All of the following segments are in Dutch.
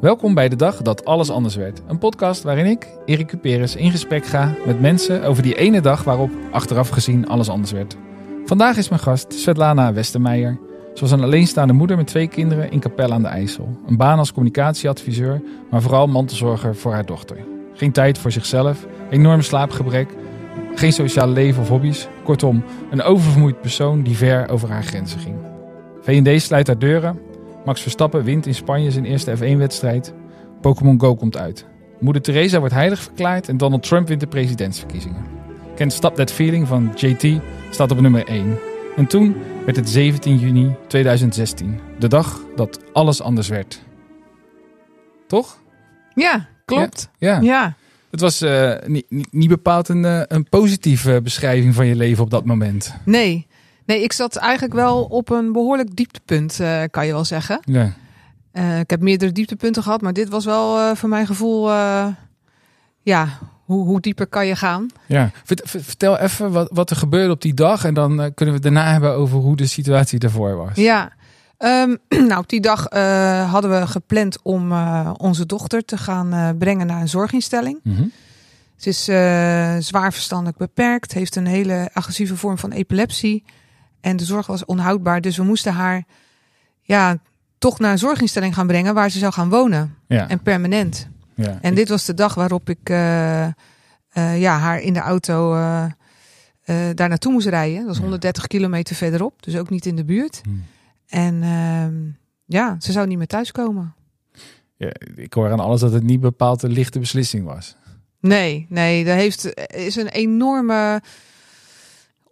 Welkom bij de dag dat alles anders werd. Een podcast waarin ik, Erik Cuperus, in gesprek ga met mensen over die ene dag waarop, achteraf gezien, alles anders werd. Vandaag is mijn gast Svetlana Westermeijer. Ze was een alleenstaande moeder met twee kinderen in Capelle aan de IJssel. Een baan als communicatieadviseur, maar vooral mantelzorger voor haar dochter. Geen tijd voor zichzelf, enorm slaapgebrek, geen sociale leven of hobby's. Kortom, een oververmoeid persoon die ver over haar grenzen ging. V&D sluit haar deuren. Max Verstappen wint in Spanje zijn eerste F1-wedstrijd. Pokémon Go komt uit. Moeder Teresa wordt heilig verklaard en Donald Trump wint de presidentsverkiezingen. Kent Stop That Feeling van JT staat op nummer 1. En toen werd het 17 juni 2016. De dag dat alles anders werd. Toch? Ja, klopt. Ja. Ja. Het was eh, niet, niet, bepaald een, eh, een positieve beschrijving van je leven op dat moment. Nee. Nee, ik zat eigenlijk wel op een behoorlijk dieptepunt, eh, kan je wel zeggen. Ja. Eh, ik heb meerdere dieptepunten gehad, maar dit was wel eh, voor mijn gevoel, ja, hoe, hoe dieper kan je gaan? Ja, Vert- ver- vertel even wat, wat er gebeurde op die dag en dan kunnen we het daarna hebben over hoe de situatie daarvoor was. Ja. Ehm, nou, op die dag hadden we gepland om onze dochter te gaan brengen naar een zorginstelling. Mhm. Ze is zwaar verstandelijk beperkt, heeft een hele agressieve vorm van epilepsie. En de zorg was onhoudbaar, dus we moesten haar ja, toch naar een zorginstelling gaan brengen waar ze zou gaan wonen. Ja, En permanent. ja. En dit was de dag waarop ik eh, eh, ja, haar in de auto eh, daar naartoe moest rijden. Dat was Ja. 130 kilometer verderop, dus ook niet in de buurt. Hmm. En ehm, ja, ze zou niet meer thuiskomen. Ja, ik hoor aan alles dat het niet bepaald een lichte beslissing was. Nee, nee, er heeft, is een enorme,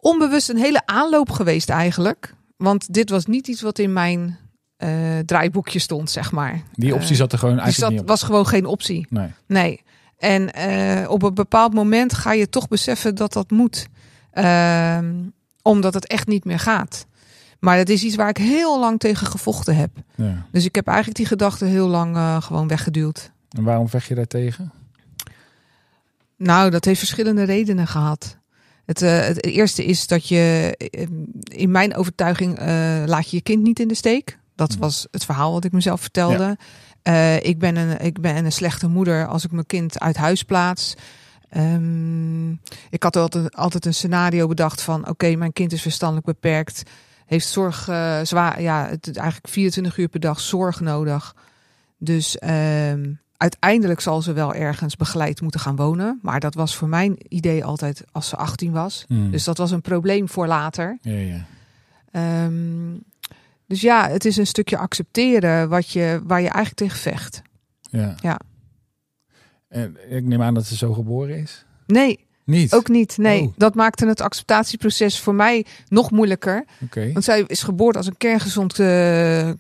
onbewust een hele aanloop geweest eigenlijk. Want dit was niet iets wat in mijn eh, draaiboekje stond, zeg maar. Die optie Eh, zat er gewoon Dus eigenlijk dat niet op. was gewoon geen optie. Nee. Nee. En eh, op een bepaald moment ga je toch beseffen dat dat moet. Ehm, omdat het echt niet meer gaat. Maar dat is iets waar ik heel lang tegen gevochten heb. Ja. Dus ik heb eigenlijk die gedachte heel lang gewoon weggeduwd. En waarom vecht je daar tegen? Nou, dat heeft verschillende redenen gehad. Het, eh, het eerste is dat je, eh, in mijn overtuiging, eh, laat je je kind niet in de steek. Dat Hmm. was het verhaal wat ik mezelf vertelde. Eh, ik, ben een, ik ben een slechte moeder als ik mijn kind uit huis plaats. Ehm, ik had altijd, altijd een scenario bedacht van: oké, mijn kind is verstandelijk beperkt, heeft zorg, eh, zwaar, ja, het, eigenlijk 24 uur per dag zorg nodig. Dus ehm, uiteindelijk zal ze wel ergens begeleid moeten gaan wonen. Maar dat was voor mijn idee altijd als ze 18 was. Hmm. Dus dat was een probleem voor later. Ja, ja. Ehm, dus ja, het is een stukje accepteren wat je, waar je eigenlijk tegen vecht. ja. Ja. En ik neem aan dat ze zo geboren is. Nee, Niet? ook niet. Nee, Oh. dat maakte het acceptatieproces voor mij nog moeilijker. Oké. Want zij is geboren als een kerngezond, eh,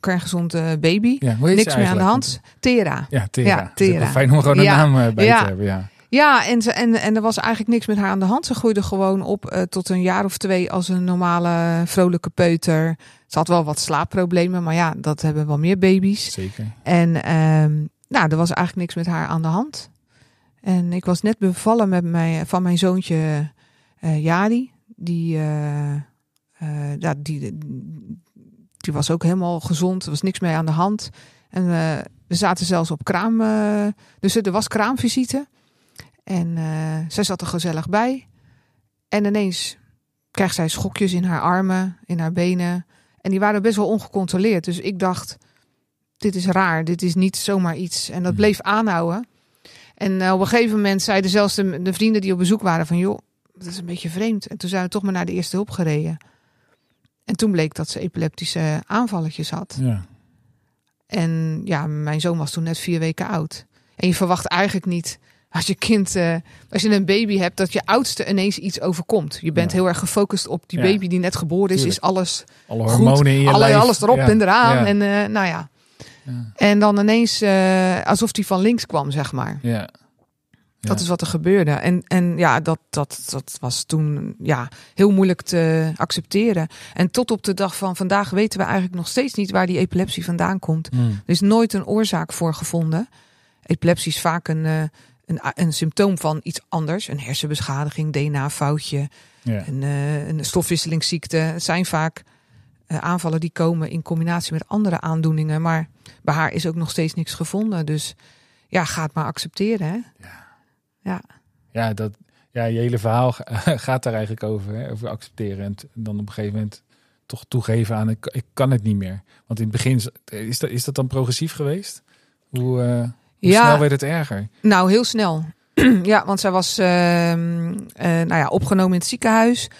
kerngezond eh, baby. Ja, hoe heet Niks meer aan de hand. Tera. Ja, Tera. Ja, Tera. Fijn om gewoon een Ja. naam eh, bij Ja. te hebben. Ja. Ja, en, ze, en, en er was eigenlijk niks met haar aan de hand. Ze groeide gewoon op tot een jaar of twee als een normale, vrolijke peuter. Ze had wel wat slaapproblemen, maar ja, dat hebben wel meer baby's. Zeker. En ehm, nou, er was eigenlijk niks met haar aan de hand. En ik was net bevallen met mijn, van mijn zoontje eh Jari. Die, eh, eh, ja, die, die was ook helemaal gezond. Er was niks mee aan de hand. En we zaten zelfs op kraam. dus er was kraamvisite. En zij zat er gezellig bij. En ineens krijgt zij schokjes in haar armen, in haar benen. En die waren best wel ongecontroleerd. Dus ik dacht, dit is raar. Dit is niet zomaar iets. En dat Mhm. bleef aanhouden. En eh, op een gegeven moment zeiden zelfs de, de vrienden die op bezoek waren van... joh, dat is een beetje vreemd. En toen zijn we toch maar naar de eerste hulp gereden. En toen bleek dat ze epileptische aanvalletjes had. Ja. En ja, mijn zoon was toen net vier weken oud. En je verwacht eigenlijk niet als je kind, eh, als je een baby hebt, dat je oudste ineens iets overkomt. Je bent Ja. heel erg gefocust op die baby die net geboren is. Tuurlijk. Is alles Alle goed? hormonen in je Alle, lijf. alles erop Ja. en eraan. En eh, nou ja. Ja. En dan ineens eh, alsof die van links kwam, zeg maar. Ja. Dat is wat er gebeurde. En, en ja, dat, dat, dat was toen ja, heel moeilijk te accepteren. En tot op de dag van vandaag weten we eigenlijk nog steeds niet waar die epilepsie vandaan komt. Hmm. Er is nooit een oorzaak voor gevonden. Epilepsie is vaak een, eh, een, een symptoom van iets anders. Een hersenbeschadiging, DNA-foutje, een, eh, een stofwisselingsziekte. Het zijn vaak aanvallen die komen in combinatie met andere aandoeningen. Maar bij haar is ook nog steeds niks gevonden. Dus ja, ga het maar accepteren. Hè? Ja. Ja. Ja, dat, ja, je hele verhaal ga- gaat daar eigenlijk over. Hè? Over accepteren. En dan op een gegeven moment toch toegeven aan ik, ik kan het niet meer. Want in het begin is- dat, is dat dan progressief geweest? Hoe, eh, hoe Ja. snel werd het erger? Nou, heel snel. ja, want zij was ehm, eh, nou ja, opgenomen in het ziekenhuis.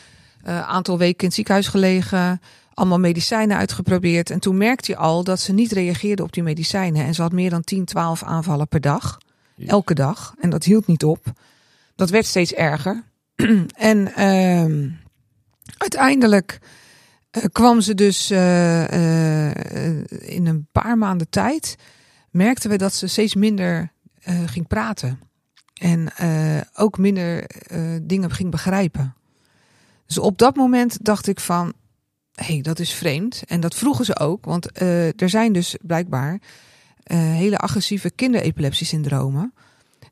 Een aantal weken in het ziekenhuis gelegen. Allemaal medicijnen uitgeprobeerd. En toen merkte je al dat ze niet reageerde op die medicijnen. En ze had meer dan 10, 12 aanvallen per dag. Elke dag. En dat hield niet op. Dat werd steeds erger. en ehm, uiteindelijk eh, kwam ze dus eh, eh, in een paar maanden tijd. Merkten we dat ze steeds minder ging praten. En ook minder dingen ging begrijpen. Dus op dat moment dacht ik van, hey, dat is vreemd. En dat vroegen ze ook, want eh, er zijn dus blijkbaar eh, hele agressieve kinderepilepsiesyndromen.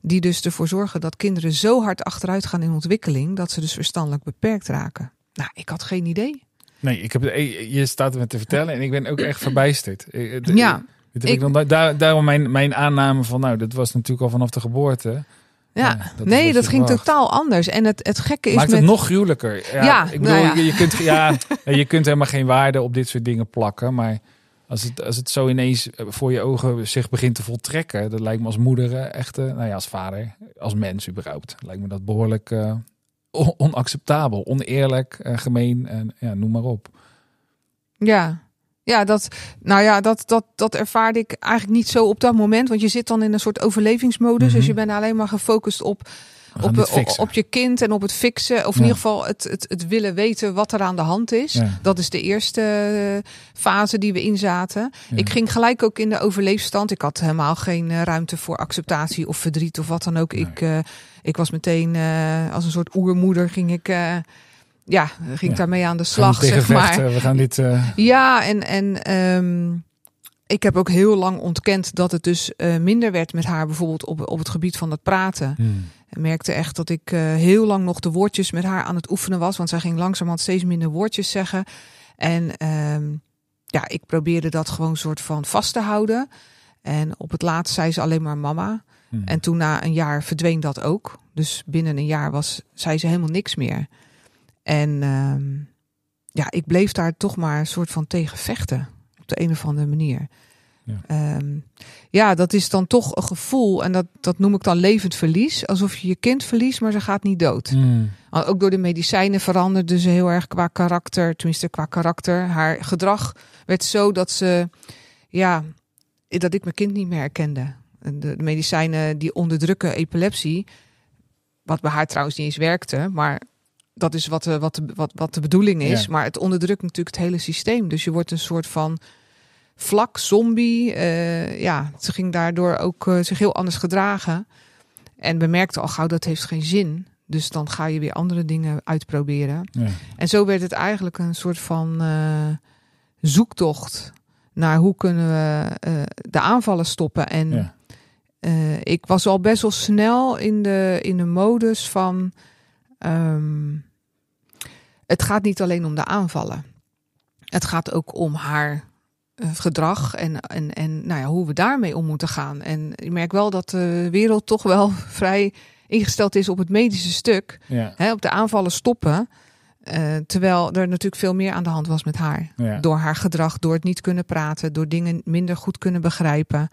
Die dus ervoor zorgen dat kinderen zo hard achteruit gaan in ontwikkeling, dat ze dus verstandelijk beperkt raken. Nou, ik had geen idee. Nee, ik heb, eh, je staat me te vertellen en ik ben ook echt verbijsterd. Ja, ik Ik- daarom mijn, mijn aanname van, nou, dat was natuurlijk al vanaf de geboorte. Ja. Ja, dat is nee, dat ging verwacht. totaal anders. En het, het gekke is Maakt met... het nog gruwelijker. Ja, Ja, ik bedoel, nou ja. Je, je kunt, ja, je kunt helemaal geen waarde op dit soort dingen plakken. Maar als het, als het zo ineens voor je ogen zich begint te voltrekken, dat lijkt me als moeder eh, echt, eh, nou ja, als vader, als mens überhaupt, lijkt me dat behoorlijk eh, on- onacceptabel, oneerlijk, eh, gemeen en ja, noem maar op. Ja, ja, dat, nou ja, dat, dat, dat ervaarde ik eigenlijk niet zo op dat moment. Want je zit dan in een soort overlevingsmodus. Mhm. Dus je bent alleen maar gefocust op, op, dit op, je kind en op het fixen. Of in ieder geval het, het, het willen weten wat er aan de hand is. Ja. Dat is de eerste eh, fase die we inzaten. Ja. Ik ging gelijk ook in de overleefstand. Ik had helemaal geen eh, ruimte voor acceptatie of verdriet of wat dan ook. Nee. Ik, eh, ik was meteen eh, als een soort oermoeder ging ik, eh, ja, ging ik Ja. daarmee aan de slag, zeg maar. We gaan dit... eh, Ja, en, en ehm, ik heb ook heel lang ontkend dat het dus eh, minder werd met haar, bijvoorbeeld op, op het gebied van het praten. hmm. Ik merkte echt dat ik eh, heel lang nog de woordjes met haar aan het oefenen was, want zij ging langzamerhand steeds minder woordjes zeggen. En ehm, ja, ik probeerde dat gewoon soort van vast te houden. En op het laatst zei ze alleen maar mama. Hmm. En toen na een jaar verdween dat ook. Dus binnen een jaar was, zei ze helemaal niks meer. En ehm, ja, ik bleef daar toch maar een soort van tegen vechten. Op de een of andere manier. Ja. Ehm, ja, dat is dan toch een gevoel. En dat, dat noem ik dan levend verlies. Alsof je je kind verliest, maar ze gaat niet dood. Want Ook door de medicijnen veranderde ze heel erg qua karakter. Tenminste, qua karakter. Haar gedrag werd zo dat ze... Ja, dat ik mijn kind niet meer herkende. En De, de medicijnen die onderdrukken epilepsie... Wat bij haar trouwens niet eens werkte. Maar dat is wat de, wat de, wat, wat de bedoeling is. Ja. Maar het onderdrukt natuurlijk het hele systeem. Dus je wordt een soort van vlak zombie. Eh, ja, ze ging daardoor ook eh, zich heel anders gedragen. En we merkten al gauw dat heeft geen zin. Dus dan ga je weer andere dingen uitproberen. Ja. En zo werd het eigenlijk een soort van eh, zoektocht naar hoe kunnen we eh, de aanvallen stoppen. En Ja. eh, ik was al best wel snel in de, in de modus van. Ehm, het gaat niet alleen om de aanvallen. Het gaat ook om haar eh, gedrag en, en, en nou ja, hoe we daarmee om moeten gaan. En ik merk wel dat de wereld toch wel vrij ingesteld is op het medische stuk. Ja. Hè, op de aanvallen stoppen. Eh, terwijl er natuurlijk veel meer aan de hand was met haar. Ja. Door haar gedrag, door het niet kunnen praten, door dingen minder goed kunnen begrijpen.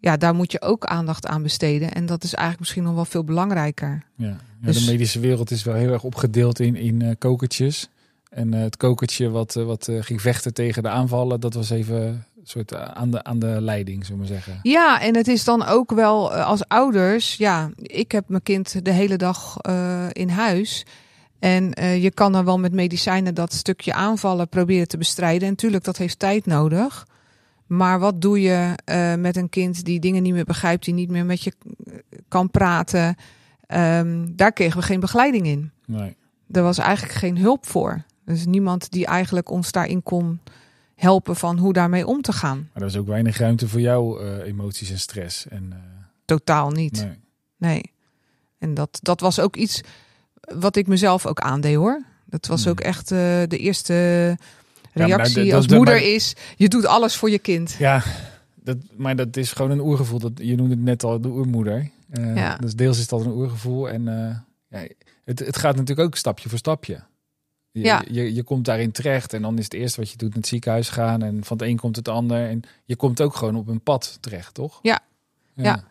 Ja, daar moet je ook aandacht aan besteden. En dat is eigenlijk misschien nog wel veel belangrijker. Ja. Ja, Dus- de medische wereld is wel heel erg opgedeeld in, in eh, kokertjes. En eh, het kokertje wat, eh, wat ging vechten tegen de aanvallen, dat was even een soort aan, de, aan de leiding, zullen we maar zeggen. Ja, en het is dan ook wel als ouders. Ja, ik heb mijn kind de hele dag in huis. En je kan dan wel met medicijnen dat stukje aanvallen proberen te bestrijden. En natuurlijk, dat heeft tijd nodig. Maar wat doe je eh, met een kind die dingen niet meer begrijpt, die niet meer met je kan praten? Ehm, daar kregen we geen begeleiding in. Nee. Er was eigenlijk geen hulp voor. Dus niemand die eigenlijk ons daarin kon helpen van hoe daarmee om te gaan. Maar er was ook weinig ruimte voor jouw eh, emoties en stress. En, eh, Totaal niet. nee. Nee. En dat, dat was ook iets wat ik mezelf ook aandeed hoor. Dat was Hmm. ook echt de eerste reactie dat- als dat- moeder maar- is, je doet alles voor je kind. Ja, dat, maar dat is gewoon een oergevoel. Dat, je noemde het net al, de oermoeder. Eh, Ja. Dus deels is dat een oergevoel. En eh, ja, het, het gaat natuurlijk ook stapje voor stapje. Je, Ja. je, je komt daarin terecht en dan is het eerste wat je doet naar het ziekenhuis gaan. En van het een komt het ander. En je komt ook gewoon op een pad terecht, toch? Ja. Ja.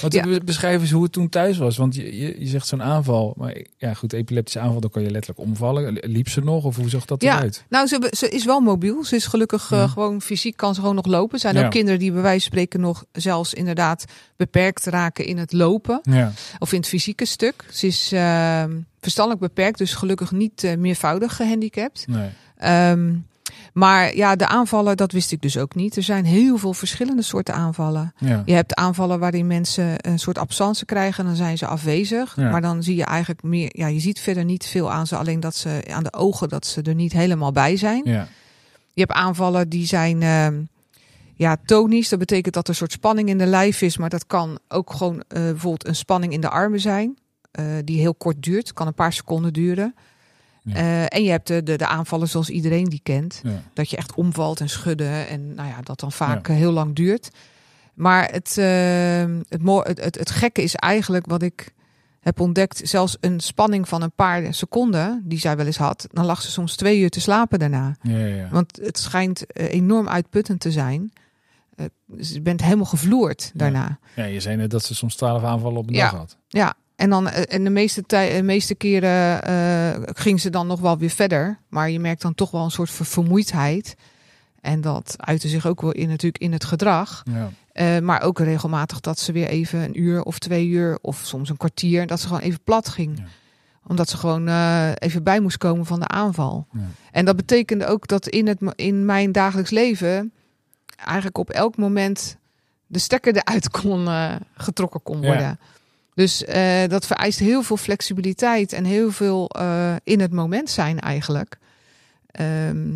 Wat Ja. be- beschrijf eens hoe het toen thuis was. Want je, je, je zegt zo'n aanval. Maar ja, goed, epileptische aanval, dan kan je letterlijk omvallen. Liep ze nog of hoe zag dat Ja. eruit? Nou, ze, ze is wel mobiel. Ze is gelukkig eh, gewoon fysiek kan ze gewoon nog lopen. Er zijn ook kinderen die bij wijze van spreken nog zelfs inderdaad beperkt raken in het lopen. Of in het fysieke stuk. Ze is eh, verstandelijk beperkt, dus gelukkig niet eh, meervoudig gehandicapt. Nee. Ehm, maar ja, de aanvallen, dat wist ik dus ook niet. Er zijn heel veel verschillende soorten aanvallen. Ja. Je hebt aanvallen waarin mensen een soort absence krijgen en dan zijn ze afwezig. Ja. Maar dan zie je eigenlijk meer, ja, je ziet verder niet veel aan ze. Alleen dat ze aan de ogen dat ze er niet helemaal bij zijn. Ja. Je hebt aanvallen die zijn ehm, ja, tonisch. Dat betekent dat er een soort spanning in de lijf is. Maar dat kan ook gewoon eh, bijvoorbeeld een spanning in de armen zijn. eh, die heel kort duurt. Kan een paar seconden duren. Ja. Eh, en je hebt de, de, de aanvallen zoals iedereen die kent. Ja. Dat je echt omvalt en schudden. En nou ja, dat dan vaak eh, heel lang duurt. Maar het, eh, het, mo- het, het, het gekke is eigenlijk wat ik heb ontdekt. Zelfs een spanning van een paar seconden die zij wel eens had. Dan lag ze soms twee uur te slapen daarna. Ja, ja, ja. Want het schijnt eh, enorm uitputtend te zijn. Je bent helemaal gevloerd daarna. Ja, je zei net dat ze soms 12 aanvallen op een Ja. dag had. Ja, en, dan, eh, en de meeste, tij- de meeste keren eh, ging ze dan nog wel weer verder. Maar je merkt dan toch wel een soort ver- vermoeidheid. En dat uitte zich ook wel in, natuurlijk in het gedrag. Ja. Eh, maar ook regelmatig dat ze weer even een uur of twee uur of soms een kwartier... dat ze gewoon even plat ging. Ja. Omdat ze gewoon eh, even bij moest komen van de aanval. Ja. En dat betekende ook dat in, het, in mijn dagelijks leven... eigenlijk op elk moment de stekker eruit kon, eh, getrokken kon Ja. worden. Dus eh, dat vereist heel veel flexibiliteit en heel veel eh, in het moment zijn eigenlijk. Ehm,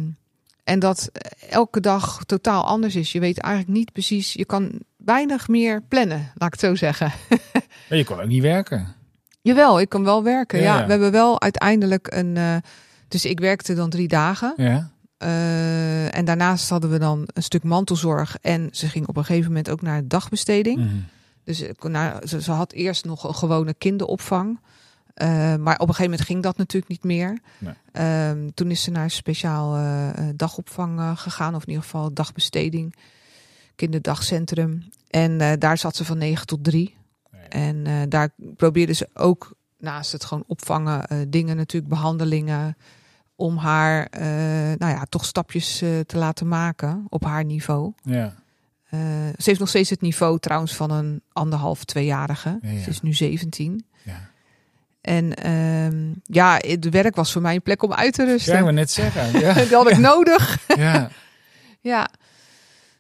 en dat elke dag totaal anders is. Je weet eigenlijk niet precies, je kan weinig meer plannen, laat ik het zo zeggen. Maar je kon ook niet werken. Jawel, ik kan wel werken. Ja, we hebben wel uiteindelijk een. eh, dus ik werkte dan drie dagen. Ja. En daarnaast hadden we dan een stuk mantelzorg. En ze ging op een gegeven moment ook naar dagbesteding. Mhm. Dus kon naar, ze, ze had eerst nog een gewone kinderopvang. Eh, maar op een gegeven moment ging dat natuurlijk niet meer. Nee. Ehm, toen is ze naar speciaal eh, eh, dagopvang eh, gegaan. Of in ieder geval dagbesteding. Kinderdagcentrum. En eh, daar zat ze van 9 tot 3. Nee. En eh, daar probeerde ze ook naast het gewoon opvangen eh, dingen natuurlijk behandelingen om haar eh, nou ja toch stapjes eh, te laten maken op haar niveau. Ja. Eh, ze heeft nog steeds het niveau trouwens van een anderhalf, tweejarige. Ja, ja. Ze is nu 17. Ja. En ehm, ja, het werk was voor mij een plek om uit te Ja, ik rusten. wou net zeggen. Ja. Dat had ik nodig. ja. Ja,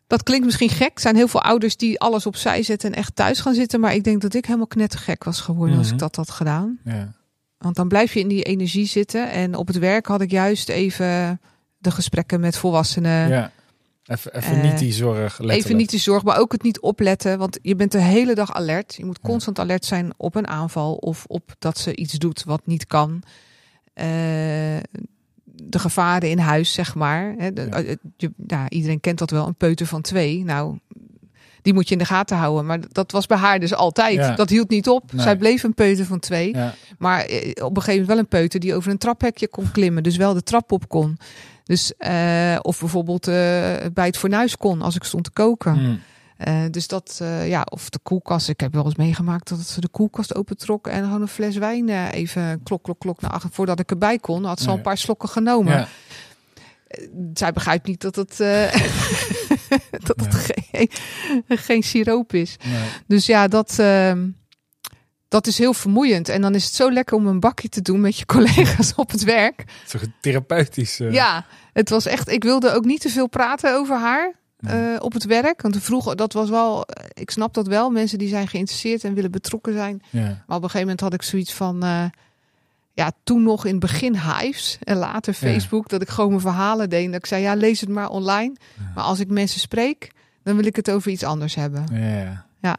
dat klinkt misschien gek. Er zijn heel veel ouders die alles opzij zetten en echt thuis gaan zitten. Maar ik denk dat ik helemaal knettergek was geworden als Mhm. ik dat had gedaan. ja. Want dan blijf je in die energie zitten. En op het werk had ik juist even de gesprekken met volwassenen. ja. Even, even Eh, niet die zorg. Letterlijk. Even niet de zorg, maar ook het niet opletten. Want je bent de hele dag alert. Je moet constant alert zijn op een aanval of op dat ze iets doet wat niet kan. Eh, de gevaren in huis, zeg maar. Hè, de- Ja. je, ja, iedereen kent dat wel, een peuter van twee. Nou, die moet je in de gaten houden. Maar dat was bij haar dus altijd. Ja. Dat hield niet op. Nee. Zij bleef een peuter van twee. Ja. Maar op een gegeven moment wel een peuter die over een traphekje kon klimmen. Dus wel de trap op kon. Dus, eh, of bijvoorbeeld eh, bij het fornuis kon als ik stond te koken. Mm. Eh, dus dat, ja, of de koelkast. Ik heb wel eens meegemaakt dat ze de koelkast opentrok en gewoon een fles wijn even klok, klok, klok naar achter. Voordat ik erbij kon, had ze al een paar slokken genomen. Ja. Zij begrijpt niet dat het, dat het geen, geen siroop is. Nee. Dus ja, dat, ehm, dat is heel vermoeiend. En dan is het zo lekker om een bakje te doen met je collega's op het werk. Zo therapeutisch. eh. Ja, het was echt. Ik wilde ook niet te veel praten over haar. Nee. eh, op het werk. Want vroeger, dat was wel, ik snap dat wel. Mensen die zijn geïnteresseerd en willen betrokken zijn. Ja. Maar op een gegeven moment had ik zoiets van, eh, ja, toen nog in het begin Hives en later Ja. Facebook, dat ik gewoon mijn verhalen deed. En dat ik zei, ja, lees het maar online. Ja. Maar als ik mensen spreek, dan wil ik het over iets anders hebben. Ja. Ja.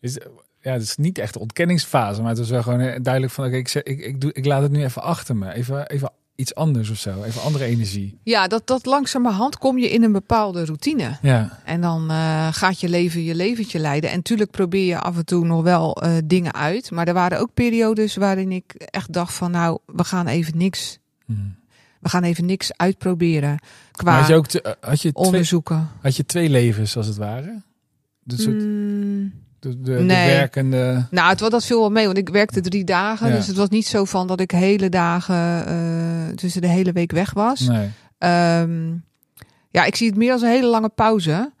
Is, ja, het is niet echt de ontkenningsfase, maar het was wel gewoon eh, duidelijk van, oké, ik, ik, ik, doe, ik laat het nu even achter me. Even, even iets anders of zo. Even andere energie. Ja, dat, dat langzamerhand kom je in een bepaalde routine. Ja. En dan uh, gaat je leven je leventje leiden. En tuurlijk probeer je af en toe nog wel uh, dingen uit. Maar er waren ook periodes waarin ik echt dacht van nou, we gaan even niks. Hmm. We gaan even niks uitproberen. Qua had je ook te- had je twee, onderzoeken. had je twee levens als het ware? Soort, De, de, de nee. werkende. nou, het was dat veel wel mee, want ik werkte drie dagen. Ja. Dus het was niet zo van dat ik hele dagen, uh, tussen de hele week weg was. Nee. Ehm, ja, ik zie het meer als een hele lange pauze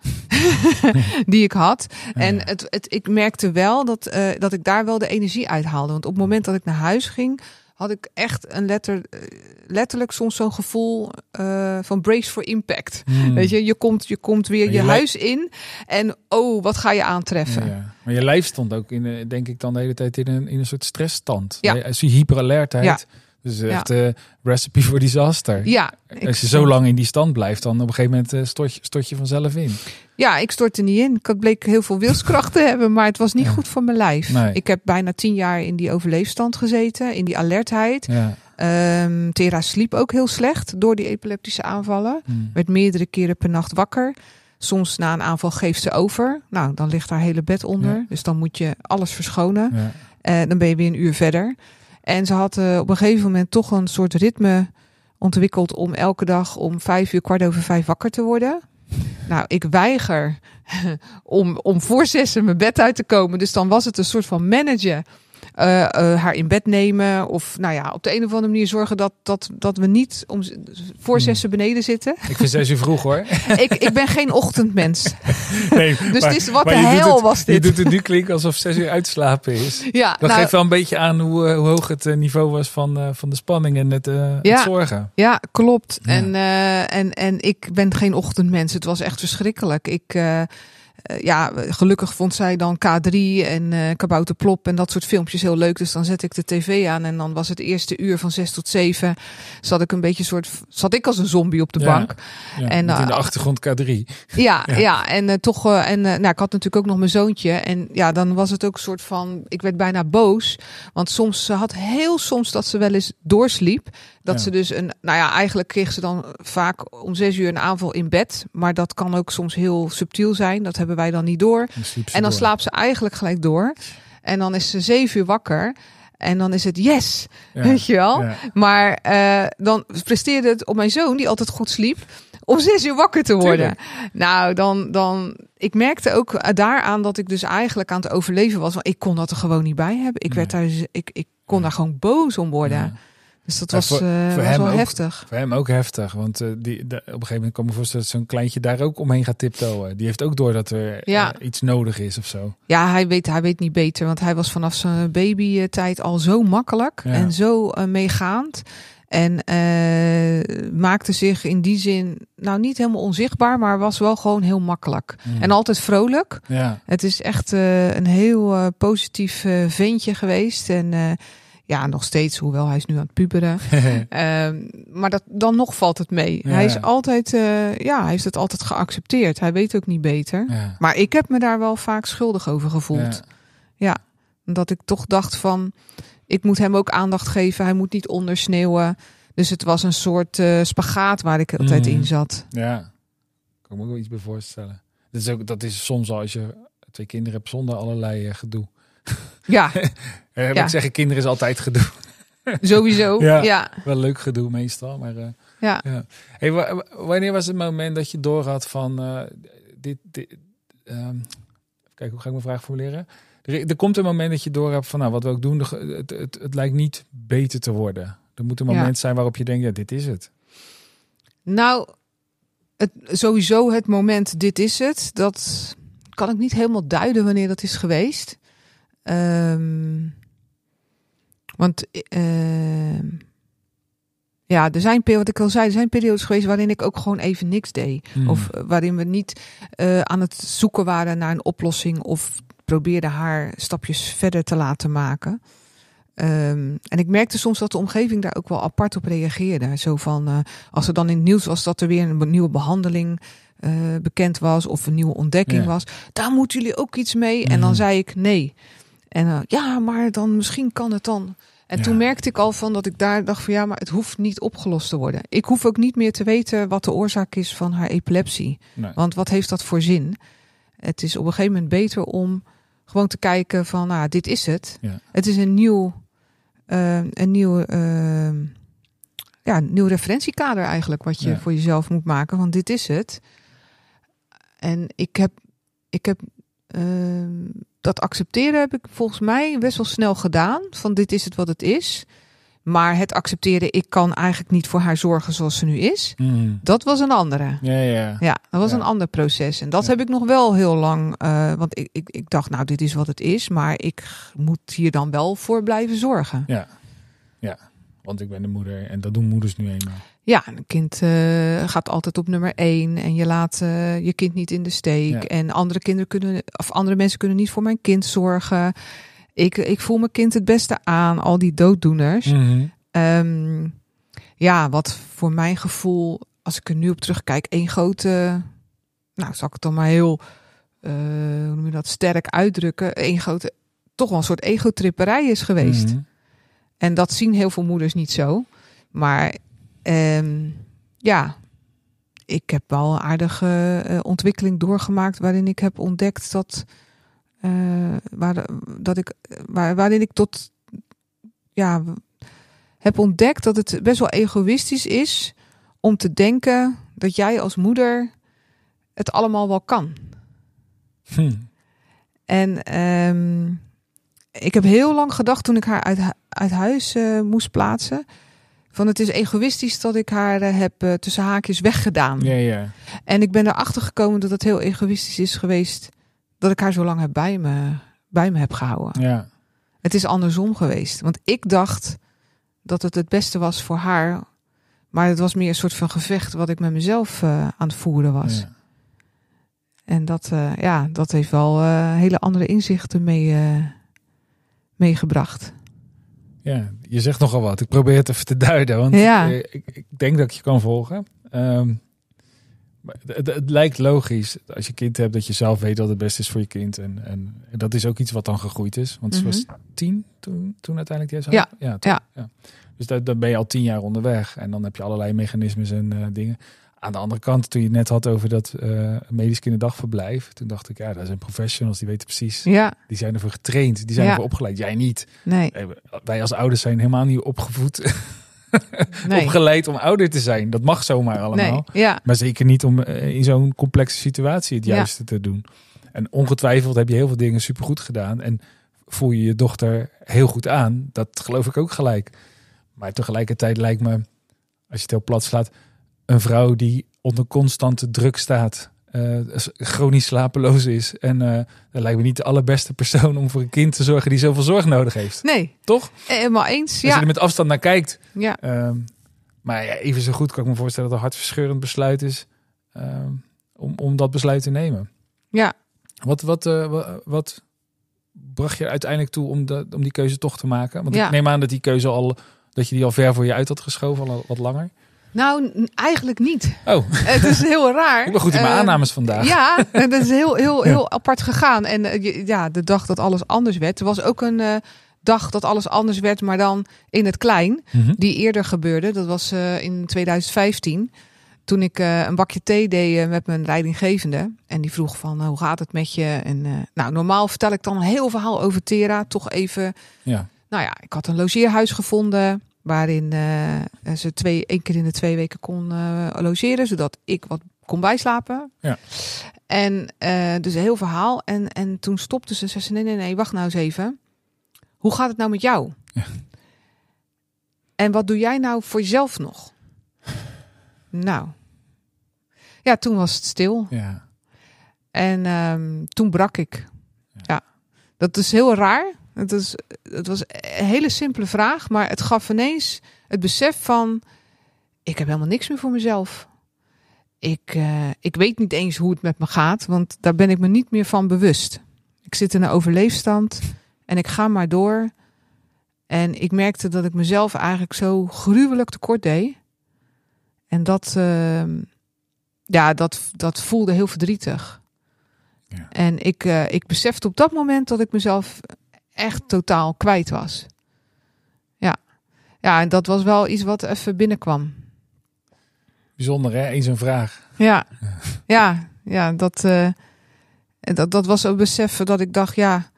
die ik had. En het, het, ik merkte wel dat, eh, dat ik daar wel de energie uit haalde. Want op het moment dat ik naar huis ging, had ik echt een letter, eh, letterlijk soms zo'n gevoel eh, van brace for impact. Hmm. Weet je, je komt, je komt weer Maar je, huis in en oh, wat ga je aantreffen? Ja. Maar je lijf stond ook, in, eh, denk ik, dan de hele tijd in een, in een soort stressstand. Ja. Als je hyperalertheid. Ja. Dus echt recipe for disaster. Ja, Als je zo lang in die stand blijft, dan op een gegeven moment stort, je, stort je vanzelf in. Ja, ik stortte niet in. Ik bleek heel veel wilskracht te hebben, maar het was niet Ja. goed voor mijn lijf. Nee. Ik heb bijna tien jaar in die overleefstand gezeten, in die alertheid. Ja. Ehm Tera sliep ook heel slecht door die epileptische aanvallen. Hmm. Werd meerdere keren per nacht wakker. Soms na een aanval geeft ze over. Nou, dan ligt haar hele bed onder. Ja. Dus dan moet je alles verschonen. En dan ben je weer een uur verder. En ze had eh, op een gegeven moment toch een soort ritme ontwikkeld om elke dag om vijf uur, kwart over vijf wakker te worden. Nou, ik weiger om, om voor zessen mijn bed uit te komen. Dus dan was het een soort van managen. Eh, eh, haar in bed nemen. Of nou ja, op de een of andere manier zorgen dat, dat, dat we niet om, voor Hmm. zessen beneden zitten. Ik vind zes uur vroeg hoor. ik, ik ben geen ochtendmens. Nee, Dus het is, wat de je hel het- was Je dit. doet het nu klinken alsof zes uur uitslapen is. Ja, Dat nou, geeft wel een beetje aan hoe, eh, hoe hoog het niveau was van, van de spanning en het, Ja. het zorgen. Ja, klopt. Ja. En, en, en ik ben geen ochtendmens. Het was echt verschrikkelijk. Ik, ja, gelukkig vond zij dan K3 en eh Kabouter Plop en dat soort filmpjes heel leuk. Dus dan zet ik de tv aan en dan was het eerste uur van zes tot zeven. Zat ik een beetje soort, zat ik als een zombie op de Ja. bank. Ja, En, in de eh, achtergrond K3. Ja, Ja. ja. en eh, toch, eh, en eh, nou, ik had natuurlijk ook nog mijn zoontje. En ja, dan was het ook een soort van, ik werd bijna boos. Want soms, ze had heel soms dat ze wel eens doorsliep. Dat Ja. ze dus een, nou ja, eigenlijk kreeg ze dan vaak om zes uur een aanval in bed. Maar dat kan ook soms heel subtiel zijn. Dat hebben wij dan niet door. En dan door. slaapt ze eigenlijk gelijk door. En dan is ze zeven uur wakker. En dan is het yes, Ja. weet je wel. Ja. Maar eh, dan presteerde het op mijn zoon, die altijd goed sliep, om zes uur wakker te worden. Nou, dan, dan, ik merkte ook daaraan dat ik dus eigenlijk aan het overleven was. Want ik kon dat er gewoon niet bij hebben. Ik, werd daar, ik, ik kon daar gewoon boos om worden. Ja. Dus dat was, voor- eh, voor was hem wel ook. heftig. Voor hem ook heftig, want eh, die, de- op een gegeven moment kan ik me voorstellen dat zo'n kleintje daar ook omheen gaat tiptoeën. Die heeft ook door dat er Ja. eh, iets nodig is of zo. Ja, hij weet, hij weet niet beter. Want hij was vanaf zijn babytijd al zo makkelijk Ja. en zo meegaand. En maakte zich in die zin, nou niet helemaal onzichtbaar, maar was wel gewoon heel makkelijk. Hmm. En altijd vrolijk. Ja, Het is echt een heel positief ventje geweest. En ja, nog steeds, hoewel hij is nu aan het puberen. Ehm, maar dat, dan nog valt het mee. Ja. Hij is altijd, eh, ja, hij heeft het altijd geaccepteerd. Hij weet ook niet beter. ja. Maar ik heb me daar wel vaak schuldig over gevoeld. Ja. Dat ik toch dacht van, ik moet hem ook aandacht geven. Hij moet niet ondersneeuwen. Dus het was een soort eh, spagaat waar ik altijd Mhm. in zat. Ja, kan me ook wel iets bij voorstellen. Dat is, ook, dat is soms al als je twee kinderen hebt zonder allerlei eh, gedoe. Ja, Eh, Ja. Ik zeggen, kinderen is altijd gedoe. sowieso. Ja. Ja, Wel leuk gedoe meestal, maar... eh, ja. Ja. Hey, wanneer was het moment dat je doorhad van eh, dit, dit ehm, kijken, hoe ga ik mijn vraag formuleren? Er, er komt een moment dat je door hebt van nou, wat we ook doen, het, het, het lijkt niet beter te worden. Er moet een Ja. moment zijn waarop je denkt, ja, dit is het. Nou, het, sowieso het moment, dit is het. Dat kan ik niet helemaal duiden wanneer dat is geweest. Ehm, want ehm, ja, er zijn, wat ik al zei, er zijn periodes geweest waarin ik ook gewoon even niks deed. Hmm. Of waarin we niet eh, aan het zoeken waren naar een oplossing of probeerden haar stapjes verder te laten maken. Ehm, en ik merkte soms dat de omgeving daar ook wel apart op reageerde. Zo van, eh, als er dan in het nieuws was dat er weer een nieuwe behandeling eh, bekend was of een nieuwe ontdekking Ja. was, daar moeten jullie ook iets mee. En dan Mhm. zei ik nee. En eh, ja, maar dan misschien kan het dan. En Ja. toen merkte ik al van dat ik daar dacht van ja, maar het hoeft niet opgelost te worden. Ik hoef ook niet meer te weten wat de oorzaak is van haar epilepsie. Nee. Want wat heeft dat voor zin? Het is op een gegeven moment beter om gewoon te kijken van, nou, dit is het. Ja. Het is een nieuw, eh, een nieuw, eh, ja, een nieuw referentiekader eigenlijk wat je Ja. voor jezelf moet maken. Want dit is het. En ik heb, ik heb ehm, dat accepteren heb ik volgens mij best wel snel gedaan. Van dit is het wat het is. Maar het accepteren, ik kan eigenlijk niet voor haar zorgen zoals ze nu is. Mm. Dat was een andere. Ja, ja. Ja, dat was Ja. een ander proces. En dat Ja. heb ik nog wel heel lang. eh, want ik, ik, ik dacht, nou, dit is wat het is. Maar ik moet hier dan wel voor blijven zorgen. Ja. Want ik ben de moeder en dat doen moeders nu eenmaal. Ja, een kind eh, gaat altijd op nummer één. En je laat eh, je kind niet in de steek. Ja. En andere kinderen kunnen, of andere mensen kunnen niet voor mijn kind zorgen. Ik, ik voel mijn kind het beste aan, al die dooddoeners. Mhm. Ehm, ja, wat voor mijn gevoel, als ik er nu op terugkijk, één grote, nou zal ik het dan maar heel, eh, hoe noem je dat, sterk uitdrukken, één grote, toch wel een soort egotripperij is geweest. Mhm. En dat zien heel veel moeders niet zo. Maar ehm, ja, ik heb wel een aardige eh, ontwikkeling doorgemaakt waarin ik heb ontdekt dat, eh, waar, dat ik, waar, waarin ik tot, ja, heb ontdekt dat het best wel egoïstisch is om te denken dat jij als moeder het allemaal wel kan. Hm. En ehm, ik heb heel lang gedacht toen ik haar uit, uit huis eh, moest plaatsen. Van het is egoïstisch dat ik haar eh, heb eh, tussen haakjes weggedaan. Ja, ja. En ik ben erachter gekomen dat het heel egoïstisch is geweest. Dat ik haar zo lang heb bij me, bij me heb gehouden. Ja. Het is andersom geweest. Want ik dacht dat het het beste was voor haar. Maar het was meer een soort van gevecht wat ik met mezelf aan het voeren was. Ja. En dat, ja, dat heeft wel hele andere inzichten mee, meegebracht. Ja, je zegt nogal wat. Ik probeer het even te duiden, want Ja. ik, ik denk dat ik je kan volgen. Ehm, het, het lijkt logisch als je kind hebt dat je zelf weet wat het beste is voor je kind. En, en dat is ook iets wat dan gegroeid is. Want ze was tien toen, toen uiteindelijk die Ja. Ja, toch? Ja. Dus daar, dan ben je al tien jaar onderweg. En dan heb je allerlei mechanismes en eh, dingen. Aan de andere kant, toen je het net had over dat eh, medisch kinderdagverblijf. Toen dacht ik, ja, daar zijn professionals, die weten precies. Ja, Die zijn ervoor getraind, die zijn Ja. ervoor opgeleid. Jij niet. nee, Eh, Wij als ouders zijn helemaal niet opgevoed, nee. opgeleid om ouder te zijn. Dat mag zomaar allemaal. nee. Ja, Maar zeker niet om eh, in zo'n complexe situatie het juiste te doen. En ongetwijfeld heb je heel veel dingen supergoed gedaan. En voel je je dochter heel goed aan. Dat geloof ik ook gelijk. Maar tegelijkertijd lijkt me, als je het heel plat slaat, een vrouw die onder constante druk staat. eh, chronisch slapeloos is. En eh dat lijkt me niet de allerbeste persoon om voor een kind te zorgen die zoveel zorg nodig heeft. nee. Toch? Helemaal eens. Als je Ja, er met afstand naar kijkt. ja. Ehm, maar ja, even zo goed kan ik me voorstellen dat het een hartverscheurend besluit is ehm, om, om dat besluit te nemen. ja. Wat, wat, eh, wa- wat, bracht je uiteindelijk toe om, dat, om die keuze toch te maken? Want Ja. ik neem aan dat die keuze al, dat je die al ver voor je uit had geschoven, al wat langer. Nou, eigenlijk niet. Oh, Het is heel raar. ik ben goed in mijn Eh, aannames vandaag. Ja, en dat is heel, heel, heel apart gegaan. En eh, ja, de dag dat alles anders werd. Er was ook een eh, dag dat alles anders werd, maar dan in het klein. Mhm. Die eerder gebeurde. Dat was in 2015. Toen ik een bakje thee deed met mijn leidinggevende. En die vroeg van, hoe gaat het met je? En nou, normaal vertel ik dan een heel verhaal over Tera. Toch even Ja. nou ja, ik had een logeerhuis gevonden waarin eh, ze twee, één keer in de twee weken kon eh, logeren, zodat ik wat kon bijslapen. Ja. En eh, dus een heel verhaal. En, en toen stopte ze en zei ze, nee, nee, nee, wacht nou eens even. Hoe gaat het nou met jou? Ja. En wat doe jij nou voor jezelf nog? Nou, ja, toen was het stil. ja. En ehm, toen brak ik. Ja. dat is heel raar. Het, is, het was een hele simpele vraag, maar het gaf ineens het besef van: ik heb helemaal niks meer voor mezelf. Ik, eh, ik weet niet eens hoe het met me gaat, want daar ben ik me niet meer van bewust. Ik zit in een overleefstand en ik ga maar door. En ik merkte dat ik mezelf eigenlijk zo gruwelijk tekort deed. En dat, ehm, ja, dat, dat voelde heel verdrietig. Ja. En ik, eh, ik besefte op dat moment dat ik mezelf echt totaal kwijt was. ja, en dat was wel iets wat even binnenkwam. Bijzonder hè, eens een vraag. Ja, ja, ja dat, uh, dat, dat was ook beseffen dat ik dacht, ja.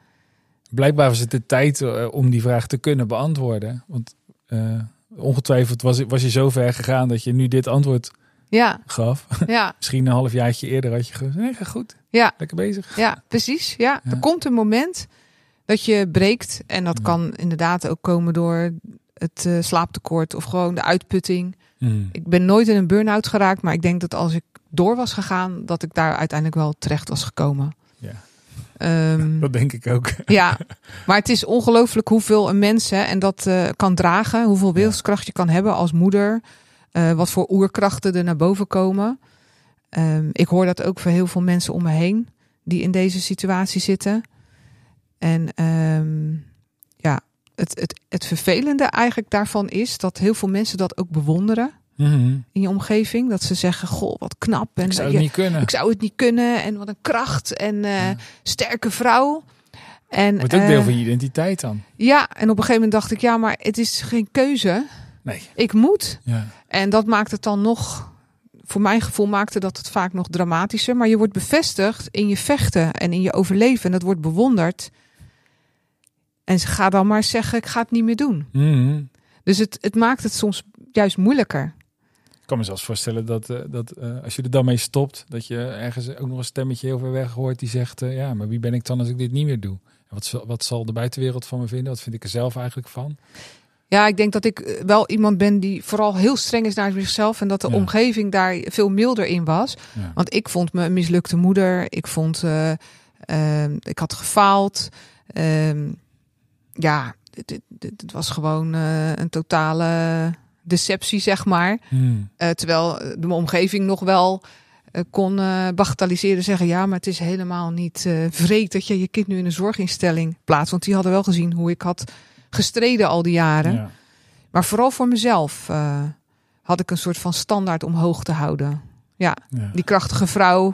Blijkbaar was het de tijd uh, om die vraag te kunnen beantwoorden. Want uh, ongetwijfeld was, was je zo ver gegaan dat je nu dit antwoord ja. gaf. Ja. Misschien een halfjaartje eerder had je gezegd, nee, ga goed. Ja. Lekker bezig. Ja, precies. Ja. Ja. Er komt een moment dat je breekt. En dat Ja. kan inderdaad ook komen door het eh, slaaptekort of gewoon de uitputting. Hmm. Ik ben nooit in een burn-out geraakt, maar ik denk dat als ik door was gegaan, dat ik daar uiteindelijk wel terecht was gekomen. Ja. Ehm, Dat denk ik ook. ja, maar het is ongelooflijk hoeveel een mens hè, en dat eh, kan dragen, hoeveel wilskracht je kan hebben als moeder, eh, wat voor oerkrachten er naar boven komen. Ehm, ik hoor dat ook van heel veel mensen om me heen die in deze situatie zitten. En ehm, ja, het, het, het vervelende eigenlijk daarvan is dat heel veel mensen dat ook bewonderen Mhm. in je omgeving. Dat ze zeggen, goh, wat knap. En Ik zou je- het niet kunnen. ik zou het niet kunnen. En wat een kracht. En eh, Ja. sterke vrouw. En, Wordt ook eh, deel van je identiteit dan. Ja, en op een gegeven moment dacht ik, ja, maar het is geen keuze. Nee. Ik moet. Ja. En dat maakt het dan nog, voor mijn gevoel maakte dat het vaak nog dramatischer. Maar je wordt bevestigd in je vechten en in je overleven. En dat wordt bewonderd. En ze gaat dan maar zeggen, ik ga het niet meer doen. Mhm. Dus het, het maakt het soms juist moeilijker. Ik kan me zelfs voorstellen dat, eh, dat eh, als je er dan mee stopt, dat je ergens ook nog een stemmetje heel ver weg hoort die zegt: eh, Ja, maar wie ben ik dan als ik dit niet meer doe? En wat, zal, wat zal de buitenwereld van me vinden? Wat vind ik er zelf eigenlijk van? Ja, ik denk dat ik wel iemand ben die vooral heel streng is naar zichzelf. En dat de Ja. omgeving daar veel milder in was. Ja. Want ik vond me een mislukte moeder. Ik vond, eh, ehm, ik had gefaald. Ehm, ja, het, was gewoon eh, een totale deceptie, zeg maar. Hmm. Eh, terwijl eh, de omgeving nog wel kon bagatelliseren. Zeggen, ja, maar het is helemaal niet eh vreed dat je je kind nu in een zorginstelling plaatst. Want die hadden wel gezien hoe ik had gestreden al die jaren. Ja. Maar vooral voor mezelf had ik een soort van standaard omhoog te houden. Ja, Ja. die krachtige vrouw,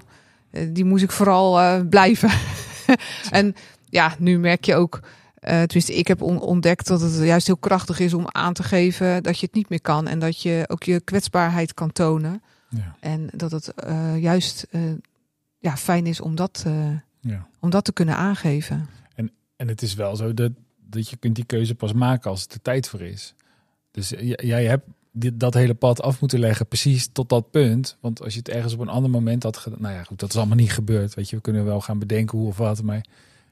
die moest ik vooral blijven. en ja, nu merk je ook, eh tenminste ik heb on- ontdekt dat het juist heel krachtig is om aan te geven dat je het niet meer kan. En dat je ook je kwetsbaarheid kan tonen. Ja. En dat het eh, juist eh, ja, fijn is om dat, Ja. om dat te kunnen aangeven. En het is wel zo dat, dat je kunt die keuze pas maken als het er tijd voor is. Dus jij hebt dit, dat hele pad af moeten leggen, precies tot dat punt. Want als je het ergens op een ander moment had gedaan, nou ja, goed, dat is allemaal niet gebeurd. Weet je, we kunnen wel gaan bedenken hoe of wat, maar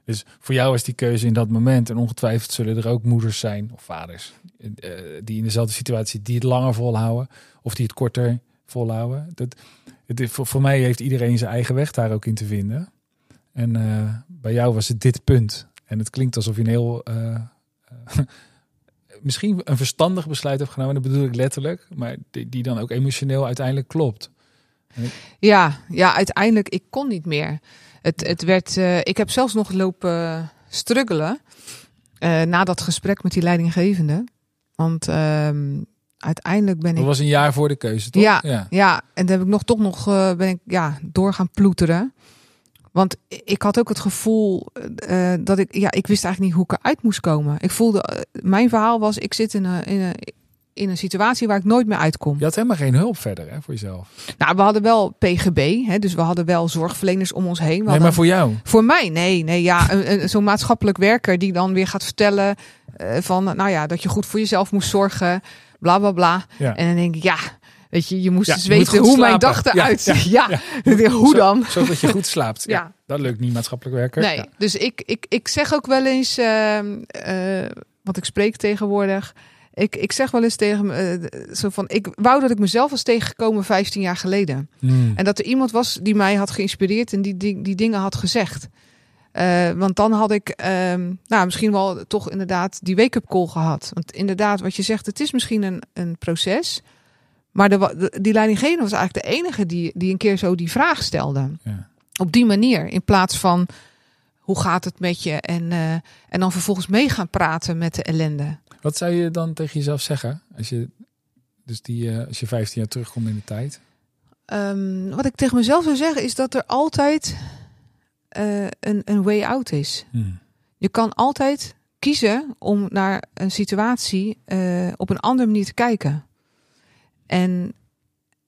dus voor jou is die keuze in dat moment. En ongetwijfeld zullen er ook moeders zijn of vaders eh, die in dezelfde situatie die het langer volhouden of die het korter volhouden. Dat, het, voor, voor mij heeft iedereen zijn eigen weg daar ook in te vinden. En eh, bij jou was het dit punt. En het klinkt alsof je een heel. eh, misschien een verstandig besluit hebt genomen, dat bedoel ik letterlijk. Maar die, die dan ook emotioneel uiteindelijk klopt. Ja, ja, uiteindelijk, ik kon niet meer. Het, het werd, eh, ik heb zelfs nog lopen struggelen eh, na dat gesprek met die leidinggevende. Want ehm, uiteindelijk ben Dat ik, was een jaar voor de keuze, toch? Ja. ja. ja, en dan heb ik nog toch nog, eh, ben ik ja, door gaan ploeteren. Want ik had ook het gevoel dat ik, ja, ik wist eigenlijk niet hoe ik eruit moest komen. Ik voelde, mijn verhaal was, ik zit in een, in een, in een situatie waar ik nooit meer uitkom. Je had helemaal geen hulp verder hè, voor jezelf. Nou, we hadden wel PGB, hè, dus we hadden wel zorgverleners om ons heen. We Nee, hadden- maar voor jou. Voor mij, nee, nee, ja, zo'n maatschappelijk werker die dan weer gaat vertellen eh, van, nou ja, dat je goed voor jezelf moest zorgen, bla bla bla. Ja. En dan denk ik, ja, weet je, je moest Ja, je moet weten hoe mijn dag Ja, eruit ja, ziet. Ja, ja. hoe Zo- dan? Zodat je goed slaapt. Ja. Dat lukt niet, maatschappelijk werker. Nee, dus ik, ik, ik zeg ook wel eens, ehm, eh, want ik spreek tegenwoordig. Ik, ik zeg wel eens tegen me, eh, zo van, ik wou dat ik mezelf was tegengekomen 15 jaar geleden. Hmm. En dat er iemand was die mij had geïnspireerd en die, die, die dingen had gezegd. Eh, want dan had ik ehm, nou, misschien wel toch inderdaad die wake-up call gehad. Want inderdaad, wat je zegt, het is misschien een, een proces. Maar de, die leidinggevende was eigenlijk de enige die, die een keer zo die vraag stelde. Ja. Op die manier. In plaats van, hoe gaat het met je? En, eh, en dan vervolgens mee gaan praten met de ellende. Wat zou je dan tegen jezelf zeggen? Als je, dus die, eh, als je 15 jaar terugkomt in de tijd. Ehm, wat ik tegen mezelf zou zeggen is dat er altijd eh, een, een way out is. Hmm. Je kan altijd kiezen om naar een situatie eh, op een andere manier te kijken. En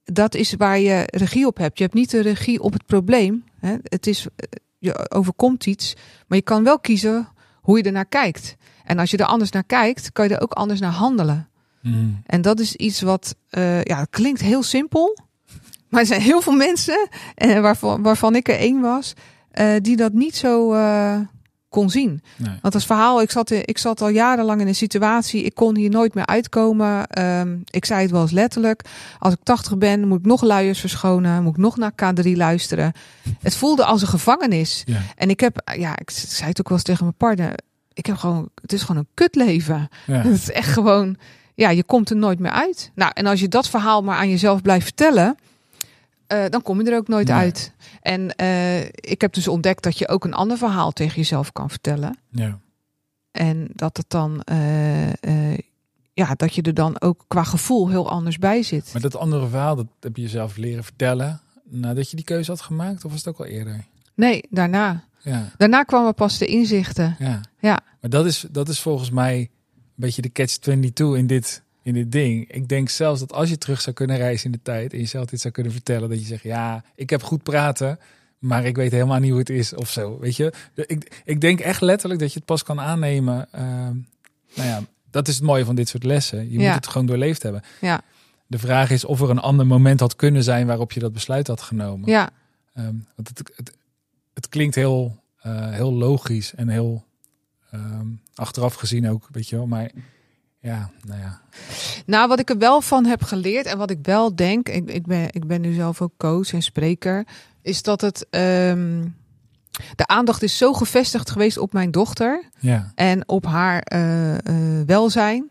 dat is waar je regie op hebt. Je hebt niet de regie op het probleem. Hè? Het is, je overkomt iets, maar je kan wel kiezen hoe je er naar kijkt. En als je er anders naar kijkt, kan je er ook anders naar handelen. Mm. En dat is iets wat, eh, ja, klinkt heel simpel. Maar er zijn heel veel mensen, eh, waarvan, waarvan ik er één was, eh, die dat niet zo kon zien. Nee. Want als verhaal, ik zat, ik zat al jarenlang in een situatie, ik kon hier nooit meer uitkomen. Ehm, ik zei het wel eens letterlijk. Als ik 80 ben, moet ik nog luiers verschonen, moet ik nog naar K3 luisteren. Het voelde als een gevangenis. Ja. En ik heb, ja, ik zei het ook wel eens tegen mijn partner. Ik heb gewoon, het is gewoon een kutleven. Ja. Het is echt gewoon, ja, je komt er nooit meer uit. Nou, en als je dat verhaal maar aan jezelf blijft vertellen, eh, dan kom je er ook nooit Nee. uit. En eh, ik heb dus ontdekt dat je ook een ander verhaal tegen jezelf kan vertellen. Ja. En dat het dan, eh, ja, dat je er dan ook qua gevoel heel anders bij zit. Maar dat andere verhaal, dat heb je jezelf leren vertellen nadat je die keuze had gemaakt? Of was het ook al eerder? Nee, daarna. Ja, Daarna kwamen pas de inzichten. ja. Ja. Maar dat is, dat is volgens mij een beetje de catch-22 in dit, in dit ding. Ik denk zelfs dat als je terug zou kunnen reizen in de tijd en jezelf dit zou kunnen vertellen, dat je zegt, ja, ik heb goed praten, maar ik weet helemaal niet hoe het is of zo. Weet je, ik, ik denk echt letterlijk dat je het pas kan aannemen. ehm, nou ja, dat is het mooie van dit soort lessen. Je Ja. moet het gewoon doorleefd hebben. Ja. De vraag is of er een ander moment had kunnen zijn waarop je dat besluit had genomen. Ja, Ehm, want het, het, het klinkt heel, eh, heel logisch en heel ehm, achteraf gezien ook, weet je wel. Maar ja, nou ja. Nou, wat ik er wel van heb geleerd en wat ik wel denk, ik, ik, ben, ik ben nu zelf ook coach en spreker, is dat het. ehm, de aandacht is zo gevestigd geweest op mijn dochter Ja, en op haar eh, eh, welzijn.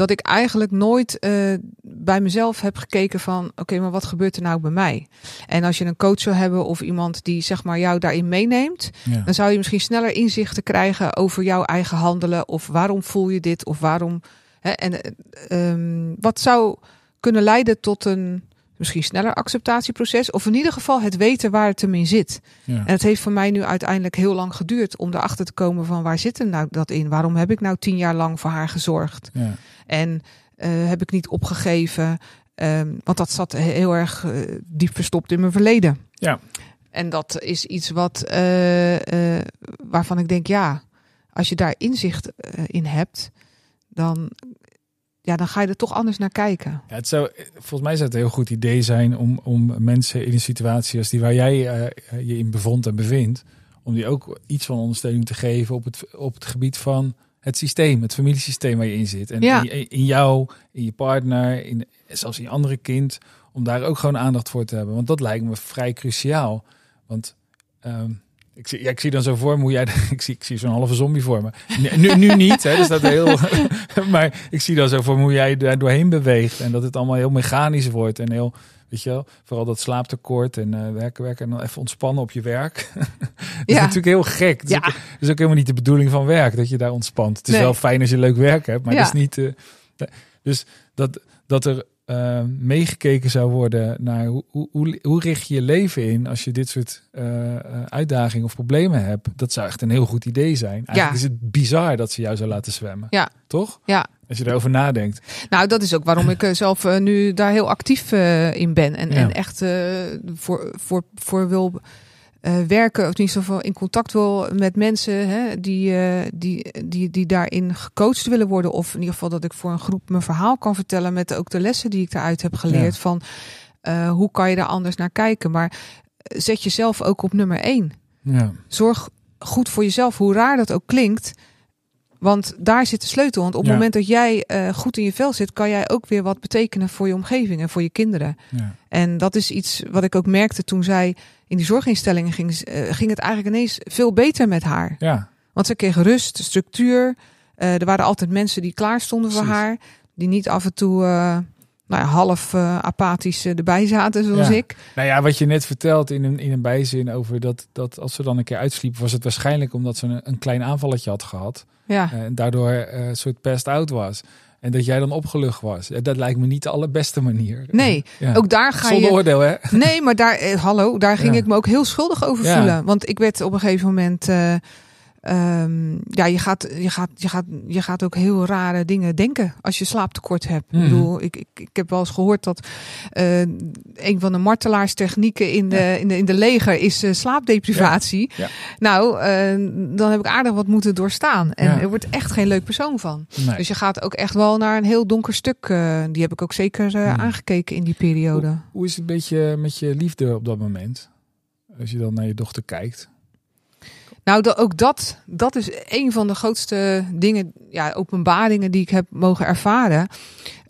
Dat ik eigenlijk nooit eh, bij mezelf heb gekeken van oké, maar wat gebeurt er nou bij mij? En als je een coach zou hebben of iemand die zeg maar jou daarin meeneemt, ja. dan zou je misschien sneller inzichten krijgen over jouw eigen handelen. Of waarom voel je dit? Of waarom. Hè, en eh, ehm, wat zou kunnen leiden tot een misschien sneller acceptatieproces. Of in ieder geval het weten waar het hem in zit. ja. En het heeft voor mij nu uiteindelijk heel lang geduurd om erachter te komen van waar zit hem nou dat in? Waarom heb ik nou tien jaar lang voor haar gezorgd? ja. En eh, heb ik niet opgegeven? Ehm, want dat zat heel erg eh, diep verstopt in mijn verleden. Ja. En dat is iets wat, eh, waarvan ik denk, ja, als je daar inzicht in hebt, dan, ja, dan ga je er toch anders naar kijken. Ja, het zou, volgens mij zou het een heel goed idee zijn om, om mensen in een situatie als die waar jij eh, je in bevond en bevindt, om die ook iets van ondersteuning te geven op het, op het gebied van het systeem, het familiesysteem waar je in zit. En Ja. in, in jou, in je partner, in, zelfs in je andere kind, om daar ook gewoon aandacht voor te hebben. Want dat lijkt me vrij cruciaal. Want ehm, ik, zie, ja, ik zie dan zo voor me hoe jij, ik zie, ik zie zo'n halve zombie voor me. Nu, nu, niet, hè, dus dat heel, maar ik zie dan zo voor me hoe jij daar doorheen beweegt en dat het allemaal heel mechanisch wordt en heel, weet je wel, vooral dat slaaptekort en eh, werken, werken en dan even ontspannen op je werk. dat is Ja. natuurlijk heel gek. Is, Ja. ook, is ook helemaal niet de bedoeling van werk dat je daar ontspant. Het is Nee. wel fijn als je leuk werk hebt, maar Ja. dat is niet. eh, dus dat, dat er eh, meegekeken zou worden naar hoe, hoe, hoe, richt je je leven in als je dit soort eh, eh, uitdagingen of problemen hebt. Dat zou echt een heel goed idee zijn. Eigenlijk Ja. is het bizar dat ze jou zou laten zwemmen. Ja. Toch? Ja. Als je daarover nadenkt. Nou, dat is ook waarom ik eh, zelf nu daar heel actief in ben. En, Ja. en echt voor, voor, voor wil eh, werken, of ieder geval in contact wil met mensen hè, die, eh, die, die, die daarin gecoacht willen worden. Of in ieder geval dat ik voor een groep mijn verhaal kan vertellen met ook de lessen die ik daaruit heb geleerd. Ja. Van eh, hoe kan je daar anders naar kijken. Maar zet jezelf ook op nummer één. Ja. Zorg goed voor jezelf, hoe raar dat ook klinkt. Want daar zit de sleutel. Want op het Ja. moment dat jij goed in je vel zit, kan jij ook weer wat betekenen voor je omgeving en voor je kinderen. Ja. En dat is iets wat ik ook merkte toen zij in die zorginstellingen ging. eh, ging het eigenlijk ineens veel beter met haar. ja. Want ze kreeg rust, structuur. Eh, er waren altijd mensen die klaar stonden voor haar. Die niet af en toe eh, nou ja, half apathisch erbij zaten, zoals Ja. ik. Nou ja, wat je net vertelt in een, in een bijzin over dat, dat als ze dan een keer uitsliep, was het waarschijnlijk omdat ze een, een klein aanvalletje had gehad. Ja, En daardoor een soort pest out was. En dat jij dan opgelucht was. Dat lijkt me niet de allerbeste manier. nee. Ja. Ook daar ga Zonder je. oordeel, hè? Nee, maar daar, eh, hallo, daar ging Ja. ik me ook heel schuldig over voelen. Want ik werd op een gegeven moment. eh, ehm, ja, je gaat, je, gaat, je, gaat, je gaat ook heel rare dingen denken als je slaaptekort hebt. Mhm. Ik bedoel, ik, ik, ik heb wel eens gehoord dat eh, een van de martelaarstechnieken in de, in de, in de leger is eh, slaapdeprivatie. Ja. Nou, eh, dan heb ik aardig wat moeten doorstaan. En er wordt echt geen leuk persoon van. Nee. Dus je gaat ook echt wel naar een heel donker stuk. die heb ik ook zeker Hmm. aangekeken in die periode. Hoe, hoe is het een beetje met je liefde op dat moment? Als je dan naar je dochter kijkt. Nou, da- ook dat, dat is een van de grootste dingen, ja, openbaringen die ik heb mogen ervaren.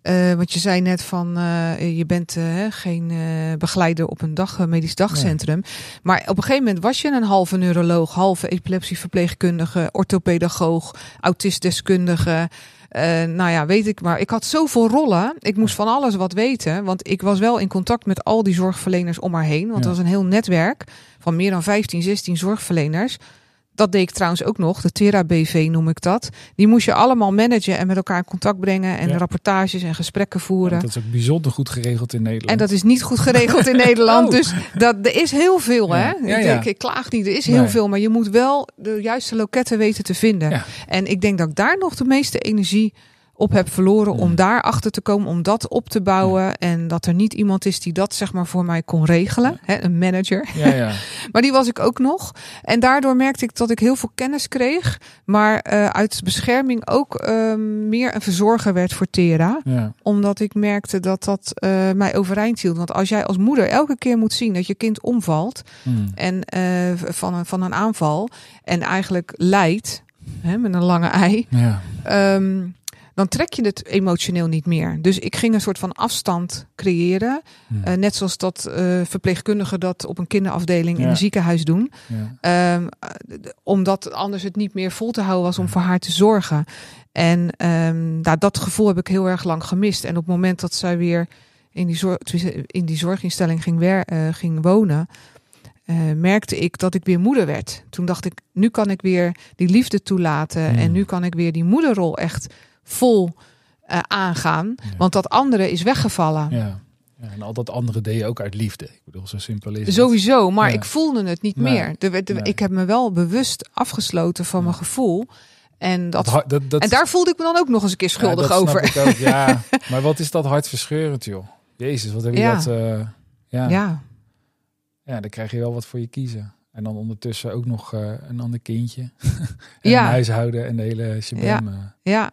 Eh, want je zei net van, eh, je bent eh, geen begeleider op een dag, medisch dagcentrum. Maar op een gegeven moment was je een halve neuroloog, halve epilepsieverpleegkundige, orthopedagoog, autistdeskundige. Nou ja, weet ik maar. Ik had zoveel rollen. Ik moest van alles wat weten. Want ik was wel in contact met al die zorgverleners om haar heen. Want Ja. het was een heel netwerk van meer dan 15, 16 zorgverleners. Dat deed ik trouwens ook nog. De Tera BV noem ik dat. Die moest je allemaal managen en met elkaar in contact brengen. En Ja. rapportages en gesprekken voeren. Dat is ook bijzonder goed geregeld in Nederland. En dat is niet goed geregeld in Nederland. Oh. Dus dat, er is heel veel, hè? Ja, ik, denk, ik klaag niet. Er is heel Nee. veel. Maar je moet wel de juiste loketten weten te vinden. En ik denk dat ik daar nog de meeste energie op heb verloren. Om daar achter te komen. Om dat op te bouwen. En dat er niet iemand is die dat zeg maar voor mij kon regelen. Hè, een manager. Ja, ja. Maar die was ik ook nog. En daardoor merkte ik dat ik heel veel kennis kreeg. Maar eh, uit bescherming ook eh, meer een verzorger werd voor Tera ja. omdat ik merkte dat dat eh, mij overeind hield. Want als jij als moeder elke keer moet zien dat je kind omvalt Hmm. en eh, van, een, van een aanval en eigenlijk lijdt hè, met een lange ei, ja. ehm, dan trek je het emotioneel niet meer. Dus ik ging een soort van afstand creëren. Hmm. Eh, net zoals dat eh, verpleegkundigen dat op een kinderafdeling in een ziekenhuis doen. ja. Ehm, eh, omdat anders het niet meer vol te houden was om voor haar te zorgen. En ehm, nou, dat gevoel heb ik heel erg lang gemist. En op het moment dat zij weer in die, zorg, in die zorginstelling ging, wer, eh, ging wonen, merkte ik dat ik weer moeder werd. Toen dacht ik, nu kan ik weer die liefde toelaten. Hmm. En nu kan ik weer die moederrol echt vol eh, aangaan. Ja. Want dat andere is weggevallen. ja. Ja, en al dat andere deed je ook uit liefde. Ik bedoel, zo simpel is het. Sowieso, maar Ja. ik voelde het niet Nee. meer. De, de- Nee. Ik heb me wel bewust afgesloten van mijn gevoel. En, dat, Dat hart- dat, dat, en daar voelde ik me dan ook nog eens een keer schuldig ja, snap over. ik ook, ja, maar wat is dat hartverscheurend, joh. Jezus, wat heb je Ja. dat... eh, ja. Ja, ja, dan krijg je wel wat voor je kiezen. En dan ondertussen ook nog eh, een ander kindje. en Ja. een huishouden en de hele shabam. eh. ja.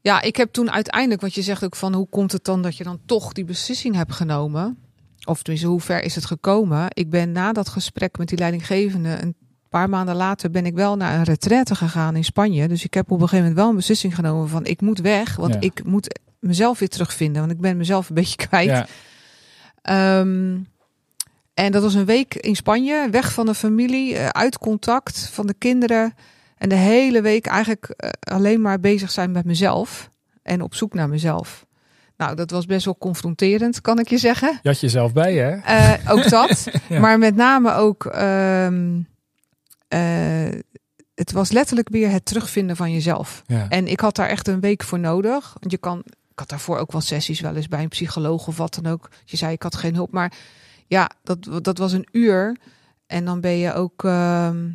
Ja, ik heb toen uiteindelijk, wat je zegt ook van hoe komt het dan dat je dan toch die beslissing hebt genomen? Of tenminste, hoe ver is het gekomen? Ik ben na dat gesprek met die leidinggevende, een paar maanden later ben ik wel naar een retraite gegaan in Spanje. Dus ik heb op een gegeven moment wel een beslissing genomen van ik moet weg, want Ja. ik moet mezelf weer terugvinden, want ik ben mezelf een beetje kwijt. Ja, Ehm, en dat was een week in Spanje, weg van de familie, eh, uit contact van de kinderen. En de hele week eigenlijk eh, alleen maar bezig zijn met mezelf en op zoek naar mezelf. Nou, dat was best wel confronterend, kan ik je zeggen. je had jezelf bij hè? Eh, ook dat. Ja. Maar met name ook, ehm, eh, het was letterlijk weer het terugvinden van jezelf. Ja. En ik had daar echt een week voor nodig. Want je kan, ik had daarvoor ook wel sessies wel eens bij een psycholoog of wat dan ook. Je zei ik had geen hulp, maar ja, dat, dat was een uur. En dan ben je ook, ehm,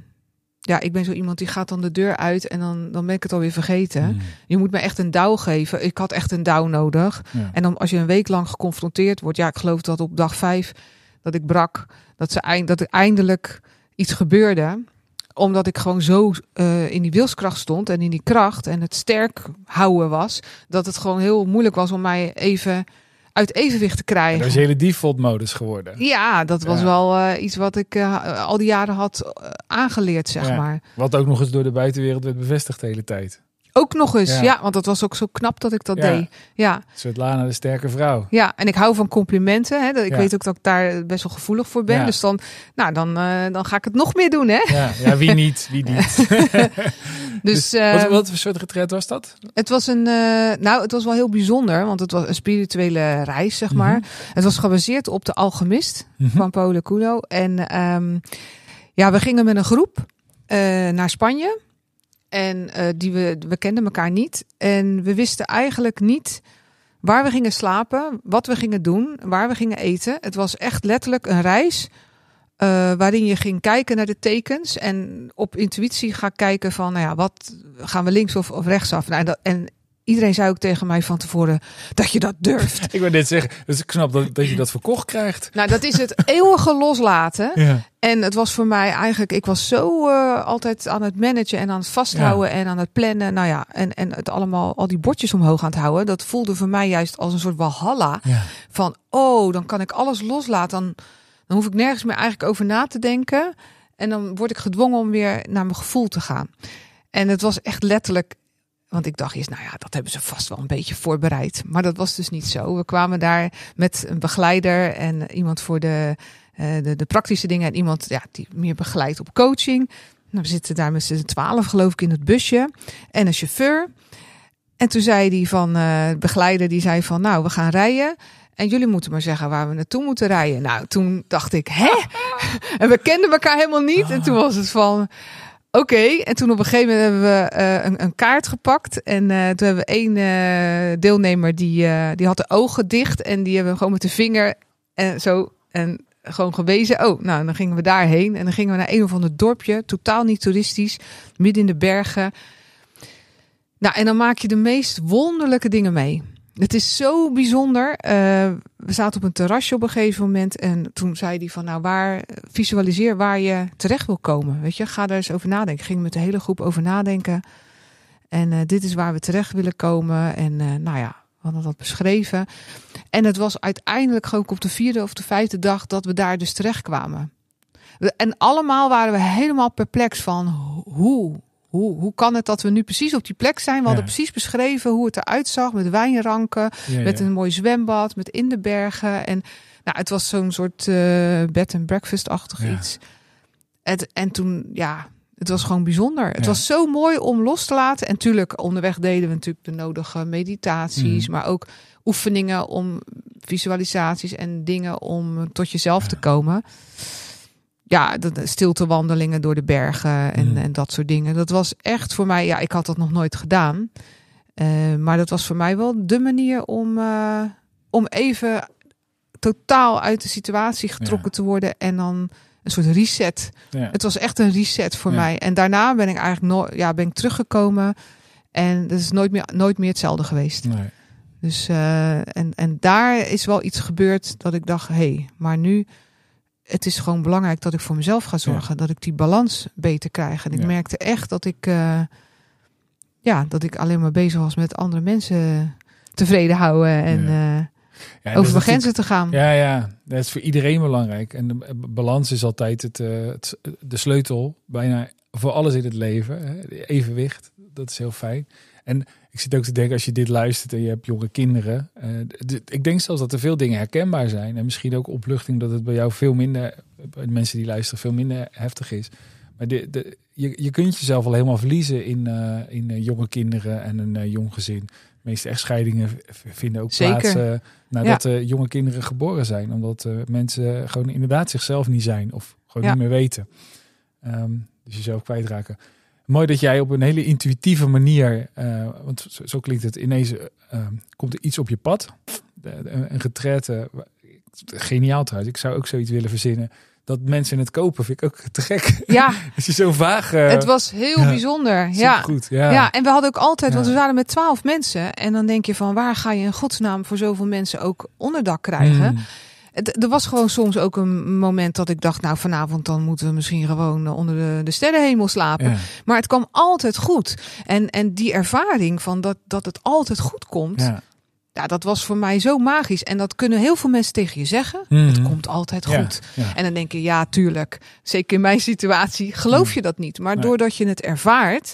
ja, ik ben zo iemand die gaat dan de deur uit en dan, dan ben ik het alweer vergeten. Hmm. Je moet me echt een douw geven. Ik had echt een douw nodig. Ja. En dan als je een week lang geconfronteerd wordt, ja, ik geloof dat op dag vijf dat ik brak, dat, ze eind, dat er eindelijk iets gebeurde omdat ik gewoon zo eh, in die wilskracht stond en in die kracht en het sterk houden was, dat het gewoon heel moeilijk was om mij even uit evenwicht te En krijgen. dat is hele default modus geworden. Ja, dat was Ja. wel eh, iets wat ik eh, al die jaren had eh, aangeleerd, zeg Ja. maar. Wat ook nog eens door de buitenwereld werd bevestigd de hele tijd. Ook nog eens, Ja. ja, want dat was ook zo knap dat ik dat Ja. deed. Ja, Svetlana, de sterke vrouw. ja, en ik hou van complimenten. Hè. Ik Ja. weet ook dat ik daar best wel gevoelig voor ben. Dus dan, nou, dan, eh, dan ga ik het nog meer doen, hè? Ja, ja wie niet, wie niet. Dus, wat, eh, wat voor soort retreat was dat? het was een, eh, nou, het was wel heel bijzonder, want het was een spirituele reis, zeg maar. Mhm. Het was gebaseerd op de Alchemist Mhm. van Paulo Coelho. En ehm, ja, we gingen met een groep eh, naar Spanje. En eh, die we, we kenden elkaar niet. En we wisten eigenlijk niet waar we gingen slapen, wat we gingen doen, waar we gingen eten. Het was echt letterlijk een reis eh, waarin je ging kijken naar de tekens en op intuïtie ga kijken van, nou ja, wat gaan we links of, of rechtsaf? Nou, dat, en iedereen zei ook tegen mij van tevoren dat je dat durft. Ik wil net zeggen, dus ik snap dat, dat je dat verkocht krijgt. Nou, dat is het eeuwige loslaten. Ja. En het was voor mij eigenlijk, ik was zo uh, altijd aan het managen en aan het vasthouden ja. en aan het plannen. Nou ja, en, en het allemaal, al die bordjes omhoog aan het houden. Dat voelde voor mij juist als een soort walhalla. Ja. Van, oh, dan kan ik alles loslaten. Dan, dan hoef ik nergens meer eigenlijk over na te denken. En dan word ik gedwongen om weer naar mijn gevoel te gaan. En het was echt letterlijk want ik dacht eerst, nou ja, dat hebben ze vast wel een beetje voorbereid. Maar dat was dus niet zo. We kwamen daar met een begeleider en iemand voor de, uh, de, de, praktische dingen. En iemand ja, die meer begeleidt op coaching. Nou, we zitten daar met z'n twaalf, geloof ik, in het busje. En een chauffeur. En toen zei die van, uh, de begeleider, die zei van, nou, we gaan rijden. En jullie moeten maar zeggen waar we naartoe moeten rijden. Nou, toen dacht ik, hè? en we kenden elkaar helemaal niet. En toen was het van, Oké, en toen op een gegeven moment hebben we uh, een, een, kaart gepakt. En uh, toen hebben we één uh, deelnemer die, die had de ogen dicht. En die hebben we gewoon met de vinger en zo en gewoon gewezen. Oh, nou, dan gingen we daarheen. En dan gingen we naar een of ander dorpje. Totaal niet toeristisch. Midden in de bergen. Nou, en dan maak je de meest wonderlijke dingen mee. Het is zo bijzonder. Uh, we zaten op een terrasje op een gegeven moment. En toen zei hij van nou waar visualiseer waar je terecht wil komen. Weet je, ga daar eens over nadenken. Ging met de hele groep over nadenken. En uh, dit is waar we terecht willen komen. En uh, nou ja, we hadden dat beschreven. En het was uiteindelijk gewoon op de vierde of de vijfde dag dat we daar dus terecht kwamen. En allemaal waren we helemaal perplex van hoe, hoe, hoe kan het dat we nu precies op die plek zijn? We hadden precies beschreven hoe het eruit zag met wijnranken, Ja, met een mooi zwembad, met in de bergen. En nou, het was zo'n soort eh, bed and breakfast-achtig iets. Het, en toen, ja, het was gewoon bijzonder. Het Ja. was zo mooi om los te laten. En tuurlijk, onderweg deden we natuurlijk de nodige meditaties, Mhm. maar ook oefeningen om visualisaties en dingen om tot jezelf te komen. Ja, de, de stiltewandelingen door de bergen en, Mhm. en dat soort dingen. Dat was echt voor mij, ja, ik had dat nog nooit gedaan. Eh, maar dat was voor mij wel de manier om, eh, om even totaal uit de situatie getrokken te worden en dan een soort reset. Ja. Het was echt een reset voor Ja. mij. En daarna ben ik eigenlijk nooit, ja, ben ik teruggekomen en het is nooit meer, nooit meer hetzelfde geweest. Nee. Dus eh, en, en daar is wel iets gebeurd dat ik dacht, hé, hey, maar nu, het is gewoon belangrijk dat ik voor mezelf ga zorgen, dat ik die balans beter krijg. En ik Ja. merkte echt dat ik, eh, ja, dat ik alleen maar bezig was met andere mensen tevreden houden en Ja. eh, over is grenzen te gaan. Ja, ja, dat is voor iedereen belangrijk. En de b- balans is altijd het, eh, het, de sleutel bijna voor alles in het leven. Hè. Evenwicht, dat is heel fijn. En ik zit ook te denken, als je dit luistert en je hebt jonge kinderen. eh, ik denk zelfs dat er veel dingen herkenbaar zijn. En misschien ook opluchting dat het bij jou veel minder, bij de mensen die luisteren, veel minder heftig is. Maar de, de, je, je kunt jezelf al helemaal verliezen in, eh, in eh, jonge kinderen en een jong gezin. De meeste echtscheidingen vinden ook Zeker. plaats nadat de jonge kinderen geboren zijn. Omdat mensen gewoon inderdaad zichzelf niet zijn of gewoon Ja. niet meer weten. Ehm, dus jezelf kwijtraken. Mooi dat jij op een hele intuïtieve manier, eh, want zo, zo klinkt het, ineens eh, ehm, komt er iets op je pad. De- de- een retraite, geniaal trouwens. Ik zou ook zoiets willen verzinnen. Dat mensen het kopen vind ik ook te gek. Ja, Als je zo vaag... eh, het was heel ja, bijzonder. Ja. goed. Ja. Ja. en we hadden ook altijd, want we waren met twaalf mensen. En dan denk je van, waar ga je in godsnaam voor zoveel mensen ook onderdak krijgen? Mm. Het, er was gewoon soms ook een moment dat ik dacht, nou vanavond dan moeten we misschien gewoon eh, onder de, de sterrenhemel slapen. Ja. Maar het kwam altijd goed. En, en die ervaring van dat, dat het altijd goed komt, ja. Ja. dat was voor mij zo magisch. En dat kunnen heel veel mensen tegen je zeggen. Mhm. Het komt altijd goed. ja. En dan denk je, ja, tuurlijk. Zeker in mijn situatie geloof je dat niet. Maar doordat je het ervaart,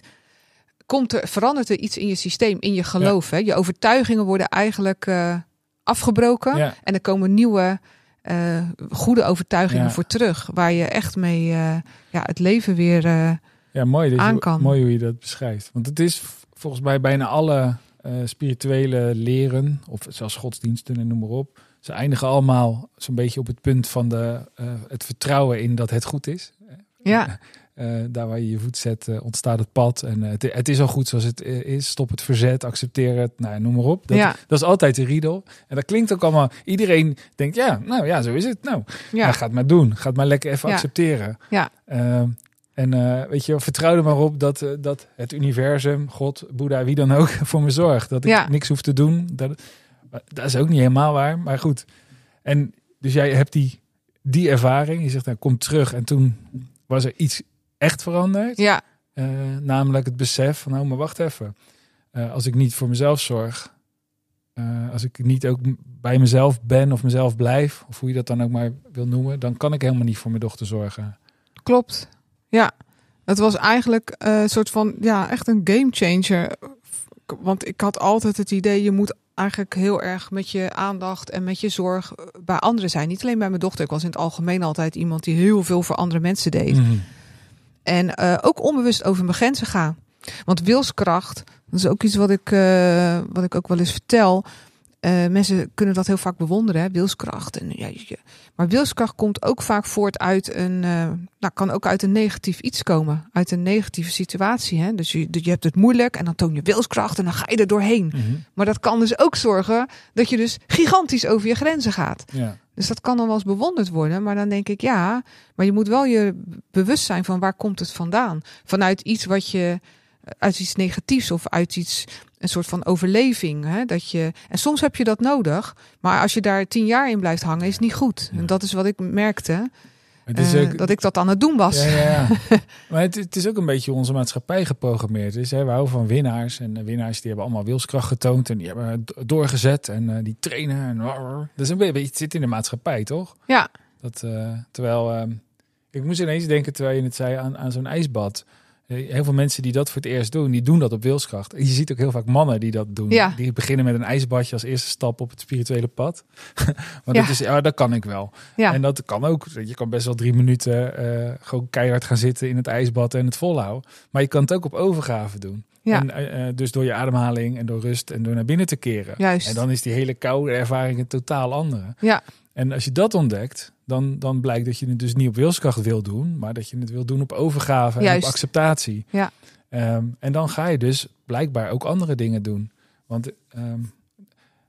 komt er, verandert er iets in je systeem, in je geloof. Hè? Je overtuigingen worden eigenlijk eh, afgebroken. Ja. En er komen nieuwe, eh, goede overtuigingen Ja. voor terug. Waar je echt mee eh, ja, het leven weer... eh, Ja, mooi, dat aan je, kan. mooi hoe je dat beschrijft. Want het is volgens mij bijna alle spirituele leren, of zelfs godsdiensten en noem maar op. Ze eindigen allemaal zo'n beetje op het punt van de, het vertrouwen in dat het goed is. ja, Eh, daar waar je je voet zet, eh, ontstaat het pad. En eh, het, het is al goed zoals het is. Stop het verzet, accepteer het. Nou, noem maar op. Dat, ja, dat is altijd de riedel. En dat klinkt ook allemaal. Iedereen denkt, ja, nou ja, zo is het. Nou, ja, ja. ga het maar doen. Ga het maar lekker even Ja. accepteren. Ja. Ehm, en weet je, vertrouw er maar op dat, dat het universum, God, Boeddha, wie dan ook, voor me zorgt. Dat ik Ja. niks hoef te doen. Dat, dat is ook niet helemaal waar, maar goed. En dus jij hebt die, die ervaring. Je zegt, nou, kom terug. En toen was er iets echt veranderd. ja, Eh, namelijk het besef van, nou, maar wacht even. Eh, als ik niet voor mezelf zorg, eh, als ik niet ook bij mezelf ben of mezelf blijf, of hoe je dat dan ook maar wil noemen, dan kan ik helemaal niet voor mijn dochter zorgen. klopt. Ja, het was eigenlijk een soort van, ja, echt een game changer. Want ik had altijd het idee, je moet eigenlijk heel erg met je aandacht en met je zorg bij anderen zijn. Niet alleen bij mijn dochter. Ik was in het algemeen altijd iemand die heel veel voor andere mensen deed. Mhm. En eh, ook onbewust over mijn grenzen gaan. Want wilskracht, dat is ook iets wat ik, eh, wat ik ook wel eens vertel. Eh, mensen kunnen dat heel vaak bewonderen, hè? wilskracht. En, ja, maar wilskracht komt ook vaak voort uit een, nou, kan ook uit een negatief iets komen, uit een negatieve situatie. Hè? Dus je, je hebt het moeilijk en dan toon je wilskracht en dan ga je er doorheen. Mhm. Maar dat kan dus ook zorgen dat je dus gigantisch over je grenzen gaat. Ja. Dus dat kan dan wel eens bewonderd worden. Maar dan denk ik, ja, maar je moet wel je bewust zijn van waar komt het vandaan. Vanuit iets wat je, uit iets negatiefs of uit iets, een soort van overleving. Hè? Dat je, en soms heb je dat nodig. Maar als je daar tien jaar in blijft hangen, is het niet goed. En dat is wat ik merkte. Is eh, dat ik dat aan het doen was. ja, ja, ja. maar het, het is ook een beetje onze maatschappij geprogrammeerd is. Hè? We houden van winnaars. En de winnaars die hebben allemaal wilskracht getoond. En die hebben do- doorgezet. En eh, die trainen. En, dat is een beetje, het zit in de maatschappij, toch? Ja, Dat, eh, terwijl, ehm, ik moest ineens denken, terwijl je het zei, aan, aan zo'n ijsbad. Heel veel mensen die dat voor het eerst doen, die doen dat op wilskracht. Je ziet ook heel vaak mannen die dat doen. Ja. Die beginnen met een ijsbadje als eerste stap op het spirituele pad. maar Ja. dat is, ja, dat kan ik wel. ja, En dat kan ook. Je kan best wel drie minuten eh, gewoon keihard gaan zitten in het ijsbad en het volhouden. Maar je kan het ook op overgave doen. ja, En, eh, eh, dus door je ademhaling en door rust en door naar binnen te keren. juist. En dan is die hele koude ervaring een totaal andere. Ja, En als je dat ontdekt, dan, dan blijkt dat je het dus niet op wilskracht wil doen, maar dat je het wil doen op overgave en Juist. op acceptatie. Ja. Ehm, en dan ga je dus blijkbaar ook andere dingen doen. Want ehm,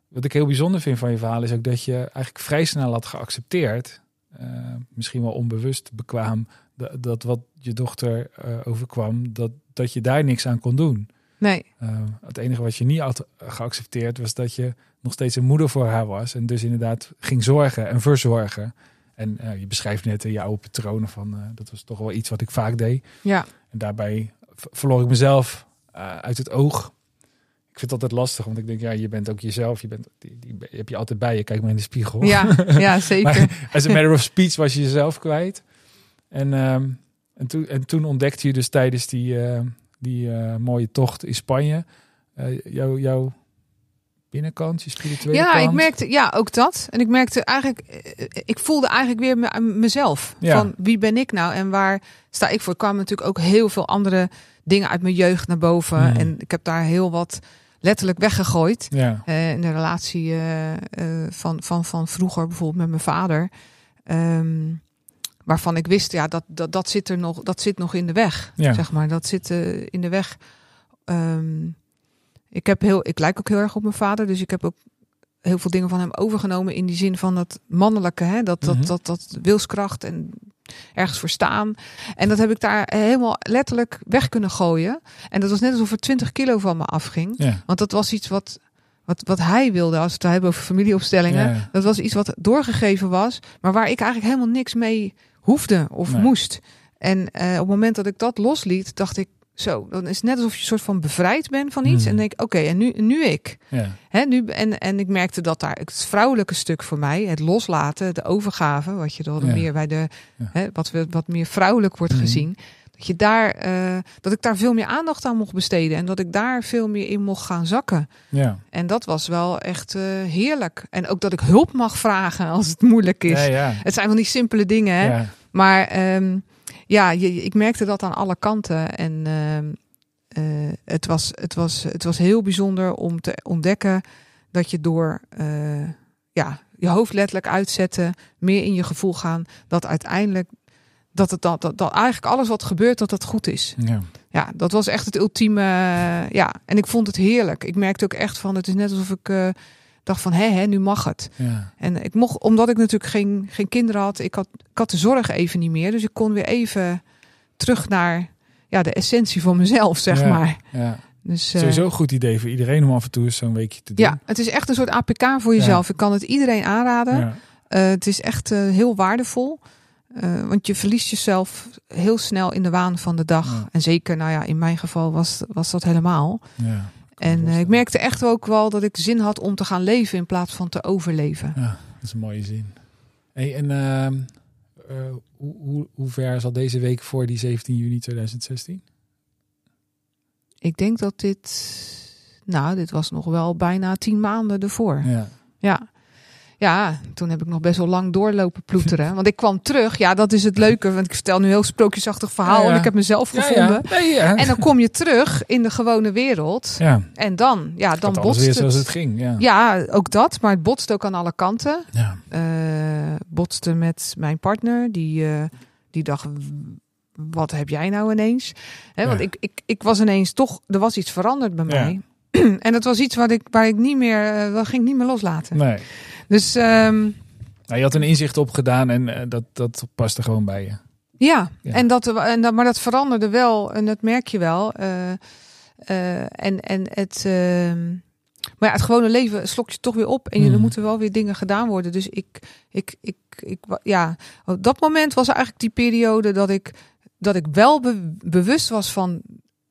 wat ik heel bijzonder vind van je verhaal is ook dat je eigenlijk vrij snel had geaccepteerd, eh, misschien wel onbewust bekwaam, dat, dat wat je dochter eh, overkwam, dat, dat je daar niks aan kon doen. nee, Uh, het enige wat je niet had geaccepteerd was dat je nog steeds een moeder voor haar was. En dus inderdaad ging zorgen en verzorgen. En eh, je beschrijft net uh, je oude patronen van, uh, dat was toch wel iets wat ik vaak deed. ja, En daarbij verloor ik mezelf uit het oog. Ik vind het altijd lastig, want ik denk, ja, je bent ook jezelf. Je, bent, die, die heb je altijd bij je. Kijk maar in de spiegel. ja, ja zeker. maar as a matter of speech was je jezelf kwijt. En, um, en, toen, en toen ontdekte je dus tijdens die, uh, die uh, mooie tocht in Spanje... Uh, jouw, jouw binnenkant, je spirituele ja, kant. ik merkte, ja, ook dat. En ik merkte eigenlijk, eh, ik voelde eigenlijk weer me, mezelf. Ja. Van wie ben ik nou en waar sta ik voor? Er kwamen natuurlijk ook heel veel andere dingen uit mijn jeugd naar boven. Hmm. En ik heb daar heel wat letterlijk weggegooid. Ja. Uh, in de relatie uh, uh, van, van, van vroeger, bijvoorbeeld met mijn vader. Um, waarvan ik wist, ja, dat, dat, dat, zit er nog, dat zit nog in de weg. Ja. Zeg maar, dat zit in de weg. Um, ik, heb heel, ik lijk ook heel erg op mijn vader, dus ik heb ook heel veel dingen van hem overgenomen in die zin van dat mannelijke, hè? Dat, dat, Mhm. dat, dat, dat wilskracht en ergens voor staan. En dat heb ik daar helemaal letterlijk weg kunnen gooien. En dat was net alsof er 20 kilo van me afging. Ja. Want dat was iets wat, wat, wat hij wilde, als we het hebben over familieopstellingen. Ja. Dat was iets wat doorgegeven was, maar waar ik eigenlijk helemaal niks mee hoefde of Nee. moest. En uh, op het moment dat ik dat losliet, dacht ik, zo, dan is het net alsof je een soort van bevrijd bent van iets. Hmm. En denk ik, oké, en nu, nu ik. Ja. Hè, nu, en, en ik merkte dat daar het vrouwelijke stuk voor mij, het loslaten, de overgave, wat je dan Ja. meer bij de, Ja. hè, wat, wat meer vrouwelijk wordt Mhm. gezien, dat je daar, uh, dat ik daar veel meer aandacht aan mocht besteden en dat ik daar veel meer in mocht gaan zakken. Ja. En dat was wel echt uh, heerlijk. En ook dat ik hulp mag vragen als het moeilijk is. Het zijn van die simpele dingen, hè? Maar um, ja, je, ik merkte dat aan alle kanten. En uh, uh, het, was, het, was, het was heel bijzonder om te ontdekken dat je door uh, ja, je hoofd letterlijk uitzetten, meer in je gevoel gaan, dat uiteindelijk dat het dat, dat, dat eigenlijk alles wat gebeurt, dat dat goed is. Ja. Ja, dat was echt het ultieme. eh, ja, en ik vond het heerlijk. Ik merkte ook echt van, het is net alsof ik eh, dacht van, hé, hé, nu mag het. Ja. En ik mocht, omdat ik natuurlijk geen, geen kinderen had, ik had, ik had de zorg even niet meer. Dus ik kon weer even terug naar ja, de essentie van mezelf, zeg Ja. maar. ja. Dus, eh, Sowieso een goed idee voor iedereen om af en toe eens zo'n weekje te doen. ja, het is echt een soort APK voor jezelf. Ik kan het iedereen aanraden. Eh, het is echt eh, heel waardevol. Want je verliest jezelf heel snel in de waan van de dag. En zeker, nou ja, in mijn geval was, was dat helemaal. Ja. En eh, ik merkte echt ook wel dat ik zin had om te gaan leven in plaats van te overleven. Ja, dat is een mooie zin. Hey, en ehm, eh, hoe, hoe, hoe ver zat deze week voor die 17 juni 2016? Ik denk dat dit, nou, dit was nog wel bijna tien maanden ervoor. Ja. Ja. Ja, toen heb ik nog best wel lang doorlopen ploeteren. Want ik kwam terug. Ja, dat is het leuke. Want ik vertel nu een heel sprookjesachtig verhaal. Ja, ja. En ik heb mezelf gevonden. Ja. Nee. En dan kom je terug in de gewone wereld. ja. En dan, ja, dan Dan alles botst weer het. zoals het ging. Ja. Ook dat. Maar het botst ook aan alle kanten. Ja. Eh botste met mijn partner. Die, eh, die dacht, wat heb jij nou ineens? Hè, Want ik, ik, ik was ineens toch, er was iets veranderd bij mij. en dat was iets wat ik, waar ik niet meer, eh, dat ging ik niet meer loslaten. Nee. Dus ehm, Nou, je had een inzicht opgedaan en eh, dat, dat paste gewoon bij je. ja, Ja. En dat, en dat, maar dat veranderde wel. En dat merk je wel. Eh, eh, en, en het... ehm, maar ja, het gewone leven slokt je toch weer op. En er moeten wel weer dingen gedaan worden. Dus ik, ik, ik, ik, ja, op dat moment was eigenlijk die periode dat ik, dat ik wel be- bewust was van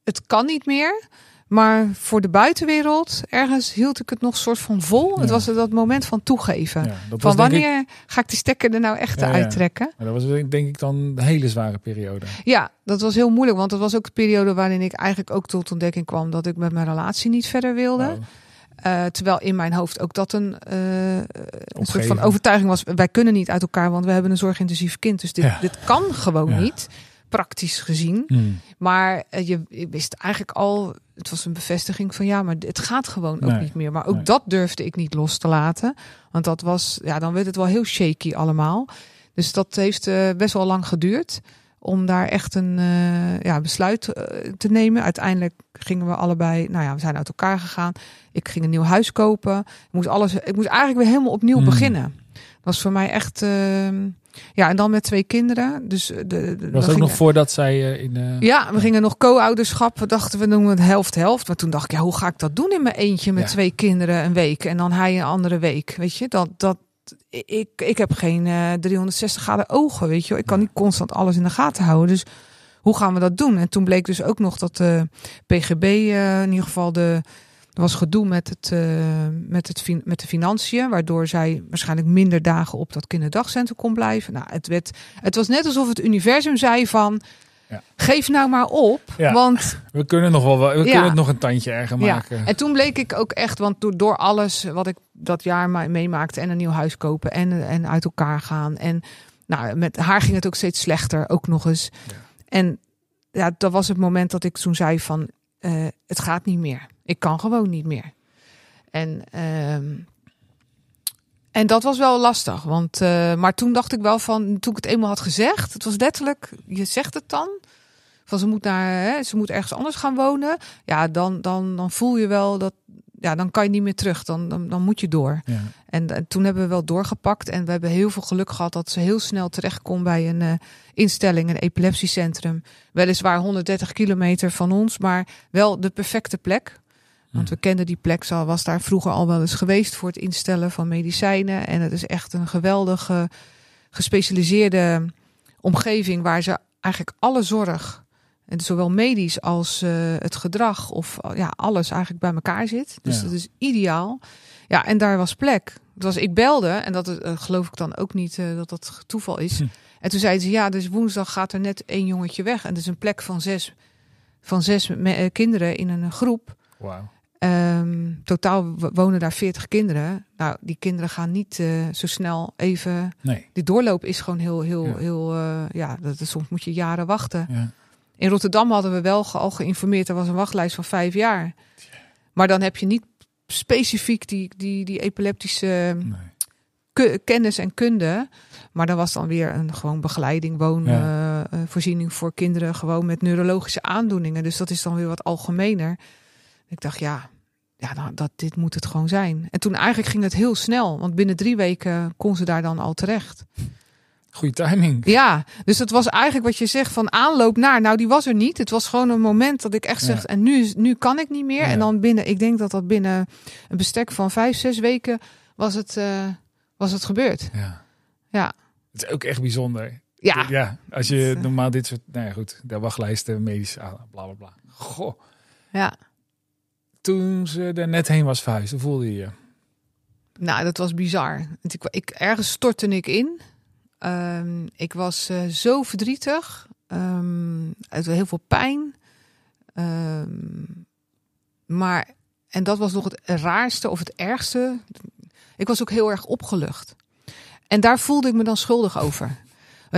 het kan niet meer. Maar voor de buitenwereld, ergens hield ik het nog soort van vol. Het was dat moment van toegeven. Ja, dat van ik, wanneer ga ik die stekker er nou echt Ja, uittrekken? maar dat was denk ik dan een hele zware periode. Ja, dat was heel moeilijk. Want dat was ook de periode waarin ik eigenlijk ook tot ontdekking kwam dat ik met mijn relatie niet verder wilde. Nou, Eh, terwijl in mijn hoofd ook dat een, eh, een soort van overtuiging was. Wij kunnen niet uit elkaar, want we hebben een zorgintensief kind. Dus dit, dit kan gewoon niet, praktisch gezien. hmm. Maar eh, je, je wist eigenlijk al, het was een bevestiging van ja, maar het gaat gewoon ook Nee. niet meer. Maar ook Nee. dat durfde ik niet los te laten. Want dat was, ja, dan werd het wel heel shaky allemaal. Dus dat heeft eh, best wel lang geduurd om daar echt een eh, ja, besluit te nemen. Uiteindelijk gingen we allebei, nou ja, we zijn uit elkaar gegaan. Ik ging een nieuw huis kopen. Ik moest alles, ik moest eigenlijk weer helemaal opnieuw Hmm. beginnen. Dat was voor mij echt, ehm, ja, en dan met twee kinderen. Dus de, de, Was we het ook gingen- nog voordat zij eh, in... eh, ja, we gingen nog co-ouderschap. We dachten we doen het helft-helft. Maar toen dacht ik, ja, hoe ga ik dat doen in mijn eentje met Ja. twee kinderen een week en dan hij een andere week? Weet je, dat, dat, ik, ik heb geen eh 360 graden ogen, weet je. Ik kan niet constant alles in de gaten houden. Dus hoe gaan we dat doen? En toen bleek dus ook nog dat de PGB eh, in ieder geval de... Er was gedoe met, het, eh, met, het, met de financiën, waardoor zij waarschijnlijk minder dagen op dat kinderdagcentrum kon blijven. Nou, het, werd, het was net alsof het universum zei van, Ja. geef nou maar op, Ja. want We kunnen nog wel, we Ja. kunnen het nog een tandje erger ja. maken. En toen bleek ik ook echt, want door, door alles wat ik dat jaar ma- meemaakte en een nieuw huis kopen en, en uit elkaar gaan. En nou, met haar ging het ook steeds slechter, ook nog eens. Ja. En ja, dat was het moment dat ik toen zei van, eh, het gaat niet meer. Ik kan gewoon niet meer. En, ehm, en dat was wel lastig, want, eh, maar toen dacht ik wel van, toen ik het eenmaal had gezegd, het was letterlijk, je zegt het dan, van ze moet naar, hè, ze moet ergens anders gaan wonen ja, dan, dan, dan voel je wel dat, ja, dan kan je niet meer terug. Dan, dan, dan moet je door. Ja. En, toen hebben we wel doorgepakt en we hebben heel veel geluk gehad dat ze heel snel terecht kon bij een eh, instelling, een epilepsiecentrum. Weliswaar 130 kilometer van ons, maar wel de perfecte plek. Want we kenden die plek, ze was daar vroeger al wel eens geweest voor het instellen van medicijnen. En het is echt een geweldige, gespecialiseerde omgeving waar ze eigenlijk alle zorg, en zowel medisch als eh, het gedrag of eh, ja, alles eigenlijk bij elkaar zit. Dus Ja. dat is ideaal. Ja, en daar was plek. Het was, ik belde en dat eh, geloof ik dan ook niet dat dat toeval is. Hm. En toen zeiden ze, ja, dus woensdag gaat er net één jongetje weg. En het is een plek van zes, van zes kinderen in een groep. Wauw. Ehm, totaal wonen daar 40 kinderen. Nou, die kinderen gaan niet eh, zo snel even. Nee. Die doorloop is gewoon heel, heel, Ja. heel. eh, ja, dat, dat- soms moet je jaren wachten. Ja. In Rotterdam hadden we wel al geïnformeerd. Er was een wachtlijst van vijf jaar. Maar dan heb je niet specifiek die, die, die epileptische Nee. ku- kennis en kunde. Maar dan was dan weer een gewoon begeleiding, woon, Ja. voorziening voor kinderen gewoon met neurologische aandoeningen. Dus dat is dan weer wat algemener. Ik dacht, ja, ja nou, dat, dit moet het gewoon zijn. En toen eigenlijk ging het heel snel, want binnen drie weken kon ze daar dan al terecht. Goeie timing. Ja, dus het was eigenlijk wat je zegt van aanloop naar. Nou, die was er niet. Het was gewoon een moment dat ik echt Ja. zeg, en nu, nu kan ik niet meer. Ja. En dan binnen, ik denk dat dat binnen een bestek van vijf, zes weken was het, eh, was het gebeurd. Ja. Ja. Het is ook echt bijzonder. Ja, Ja, als je eh, normaal dit soort, nou ja goed, de wachtlijsten, medisch, ah, bla bla bla. Goh, ja. Toen ze er net heen was verhuisd, hoe voelde je je? Nou, dat was bizar. Ik, ik, ergens stortte ik in. Ehm, ik was eh, zo verdrietig. Ehm uit heel veel pijn. Ehm, maar, en dat was nog het raarste of het ergste. Ik was ook heel erg opgelucht. En daar voelde ik me dan schuldig over.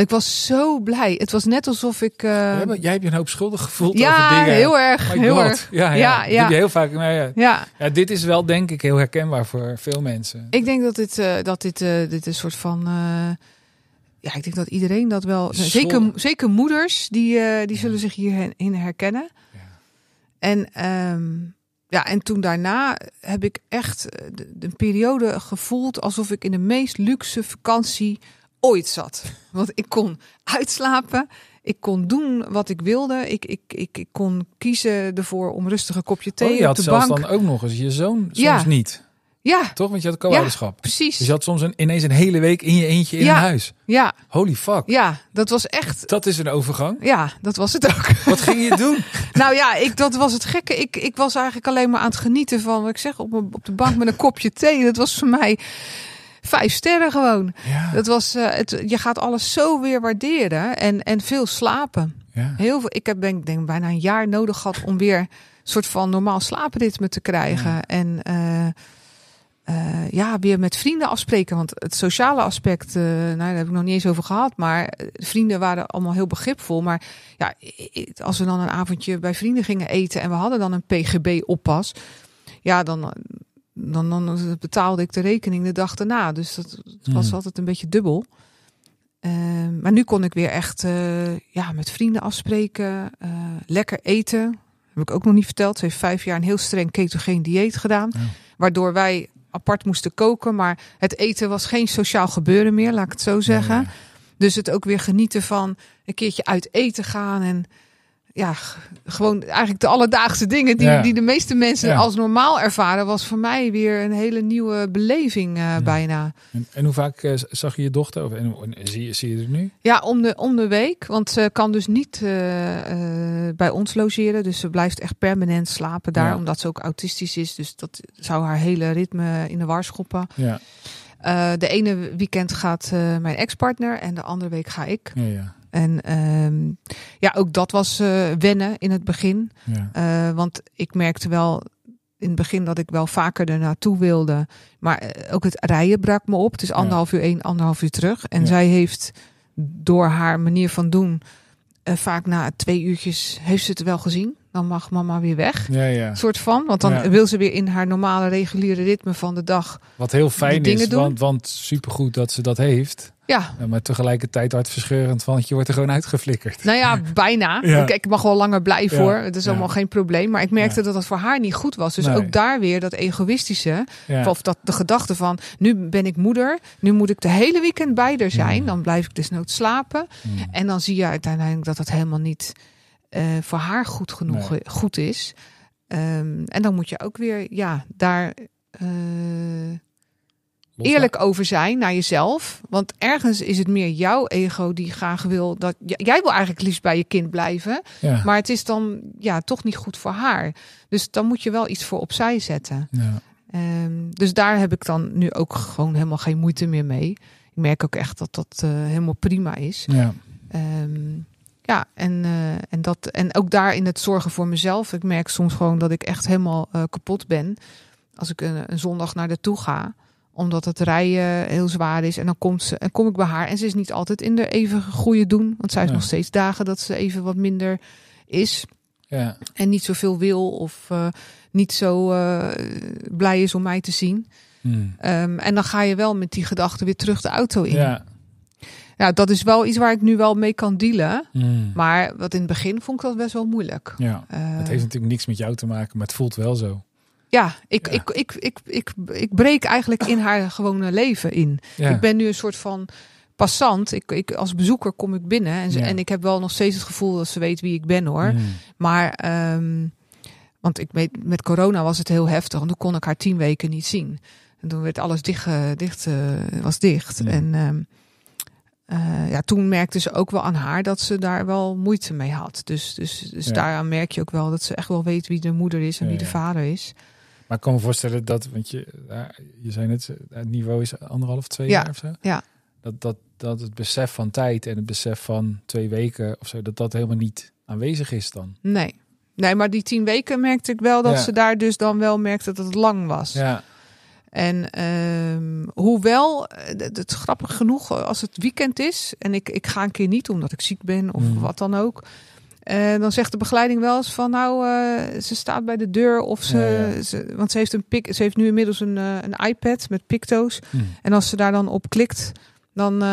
Ik was zo blij. Het was net alsof ik. Jij hebt- jij hebt je een hoop schuldig gevoeld over ja, dingen. heel erg. My heel God. erg. Ja, ja. Ja, je heel vaak. Maar ja, Ja, dit is wel denk ik heel herkenbaar voor veel mensen. Ik denk dat dit, eh, dat dit, eh, dit een soort van. eh, ja, ik denk dat iedereen dat wel. Zeker, zeker moeders, die, die zullen zich hierin herkennen. Ja. En, ehm, ja, en toen daarna heb ik echt de periode gevoeld alsof ik in de meest luxe vakantie ooit zat. Want ik kon uitslapen. Ik kon doen wat ik wilde. Ik, ik, ik, ik kon kiezen ervoor om rustig een kopje thee oh, je op had de zelfs bank. dan ook nog eens je zoon soms Ja. niet. Ja, Toch? Want je had co-ouderschap. precies. Dus je had soms een, ineens een hele week in je eentje in Ja. een huis. Ja, Holy fuck. ja, dat was echt Dat is een overgang. Ja, dat was het ook. Wat ging je doen? nou ja, ik, dat was het gekke. Ik, ik was eigenlijk alleen maar aan het genieten van wat ik zeg op, op de bank met een kopje thee. Dat was voor mij vijf sterren gewoon. Ja. Dat was, eh, het, je gaat alles zo weer waarderen en, en veel slapen. ja. Heel veel. Ik heb denk, denk bijna een jaar nodig gehad om weer een soort van normaal slaapritme te krijgen. Ja. En eh, eh, ja, weer met vrienden afspreken. Want het sociale aspect, nou, daar heb ik nog niet eens over gehad. Maar vrienden waren allemaal heel begripvol. Maar ja, als we dan een avondje bij vrienden gingen eten en we hadden dan een PGB-oppas. Ja, dan, dan, dan betaalde ik de rekening de dag daarna. Dus dat was Hmm. altijd een beetje dubbel. Ehm, maar nu kon ik weer echt eh, ja, met vrienden afspreken. eh, lekker eten. Heb ik ook nog niet verteld. Ze heeft vijf jaar een heel streng ketogeen dieet gedaan. Ja. Waardoor wij apart moesten koken. Maar het eten was geen sociaal gebeuren meer, laat ik het zo zeggen. Dus het ook weer genieten van een keertje uit eten gaan. En ja, gewoon eigenlijk de alledaagse dingen die, Ja. die de meeste mensen Ja. als normaal ervaren. Was voor mij weer een hele nieuwe beleving eh, bijna. En, en hoe vaak eh, zag je je dochter? Of, en, en zie, je, zie je het nu? Ja, om de, om de week. Want ze kan dus niet eh, bij ons logeren. Dus ze blijft echt permanent slapen daar. Omdat ze ook autistisch is. Dus dat zou haar hele ritme in de war schoppen. Ja, de ene weekend gaat mijn ex-partner. En de andere week ga ik. ja, ja. En ehm, ja, ook dat was eh, wennen in het begin. ja. Eh, want ik merkte wel in het begin dat ik wel vaker er naartoe wilde. Maar eh, ook het rijden brak me op. Het is anderhalf uur één, anderhalf uur terug. En Ja. zij heeft door haar manier van doen... vaak na twee uurtjes heeft ze het wel gezien. Dan mag mama weer weg. ja, ja. Soort van. Want dan Ja. wil ze weer in haar normale reguliere ritme van de dag. Wat heel fijn is, doen. want, want supergoed dat ze dat heeft. Ja, Maar tegelijkertijd hartverscheurend, want je wordt er gewoon uitgeflikkerd. nou ja, bijna. Ja. Ik, mag wel langer blijven Ja. hoor. Het is Ja. allemaal geen probleem. Maar ik merkte dat dat voor haar niet goed was. Dus Nee. ook daar weer dat egoïstische. Of dat de gedachte van, nu ben ik moeder, nu moet ik de hele weekend bij haar zijn. Mm. Dan blijf ik desnoods slapen. Mm. En dan zie je uiteindelijk dat dat helemaal niet eh, voor haar goed genoeg Nee. goed is. Ehm, en dan moet je ook weer, ja, daar eh, eerlijk over zijn naar jezelf. Want ergens is het meer jouw ego die graag wil dat. Jij wil eigenlijk liefst bij je kind blijven. Ja. Maar het is dan ja, toch niet goed voor haar. Dus dan moet je wel iets voor opzij zetten. Ja. Ehm, dus daar heb ik dan nu ook gewoon helemaal geen moeite meer mee. Ik merk ook echt dat dat eh, helemaal prima is. Ja. Ehm, ja, en, eh, en, dat, en ook daarin het zorgen voor mezelf. Ik merk soms gewoon dat ik echt helemaal eh, kapot ben. Als ik een, een zondag naar de toe ga. Omdat het rijden heel zwaar is. En dan komt ze, en kom ik bij haar. En ze is niet altijd in de even goede doen. Want zij heeft Ja. nog steeds dagen dat ze even wat minder is. Ja. En niet zoveel wil. Of eh, niet zo blij is om mij te zien. Mm. Ehm, en dan ga je wel met die gedachte weer terug de auto in. ja. Ja, dat is wel iets waar ik nu wel mee kan dealen. Mm. Maar wat in het begin vond ik dat best wel moeilijk. Ja, Eh, het heeft natuurlijk niks met jou te maken, maar het voelt wel zo. ja, ik, Ja. Ik, ik, ik, ik, ik breek eigenlijk in haar gewone leven in. Ja. Ik ben nu een soort van passant. Ik, ik, als bezoeker kom ik binnen en, ze, Ja. en ik heb wel nog steeds het gevoel dat ze weet wie ik ben hoor. Mm. Maar, ehm, want ik weet, met corona was het heel heftig. En toen kon ik haar tien weken niet zien. En toen werd alles dicht, eh, dicht eh, was dicht. Ja. En ehm, eh, ja, toen merkte ze ook wel aan haar dat ze daar wel moeite mee had. Dus, dus, dus Ja. daaraan merk je ook wel dat ze echt wel weet wie de moeder is en Ja, wie de vader is. Maar ik kan me voorstellen dat, want je, je zei net, het niveau is anderhalf, twee Ja, jaar of zo. ja. Dat, dat, dat het besef van tijd en het besef van twee weken of zo, dat dat helemaal niet aanwezig is dan. Nee. Nee, maar die tien weken merkte ik wel dat ze daar dus dan wel merkte dat het lang was. Ja, En ehm, hoewel, eh, het, het grappig genoeg, eh, als het weekend is en ik, ik ga een keer niet omdat ik ziek ben of Mm. wat dan ook. eh, dan zegt de begeleiding wel eens van nou, ze staat bij de deur of ze, Ja, ja. ze want ze heeft een pik, ze heeft nu inmiddels een, een iPad met picto's. Hm. En als ze daar dan op klikt, dan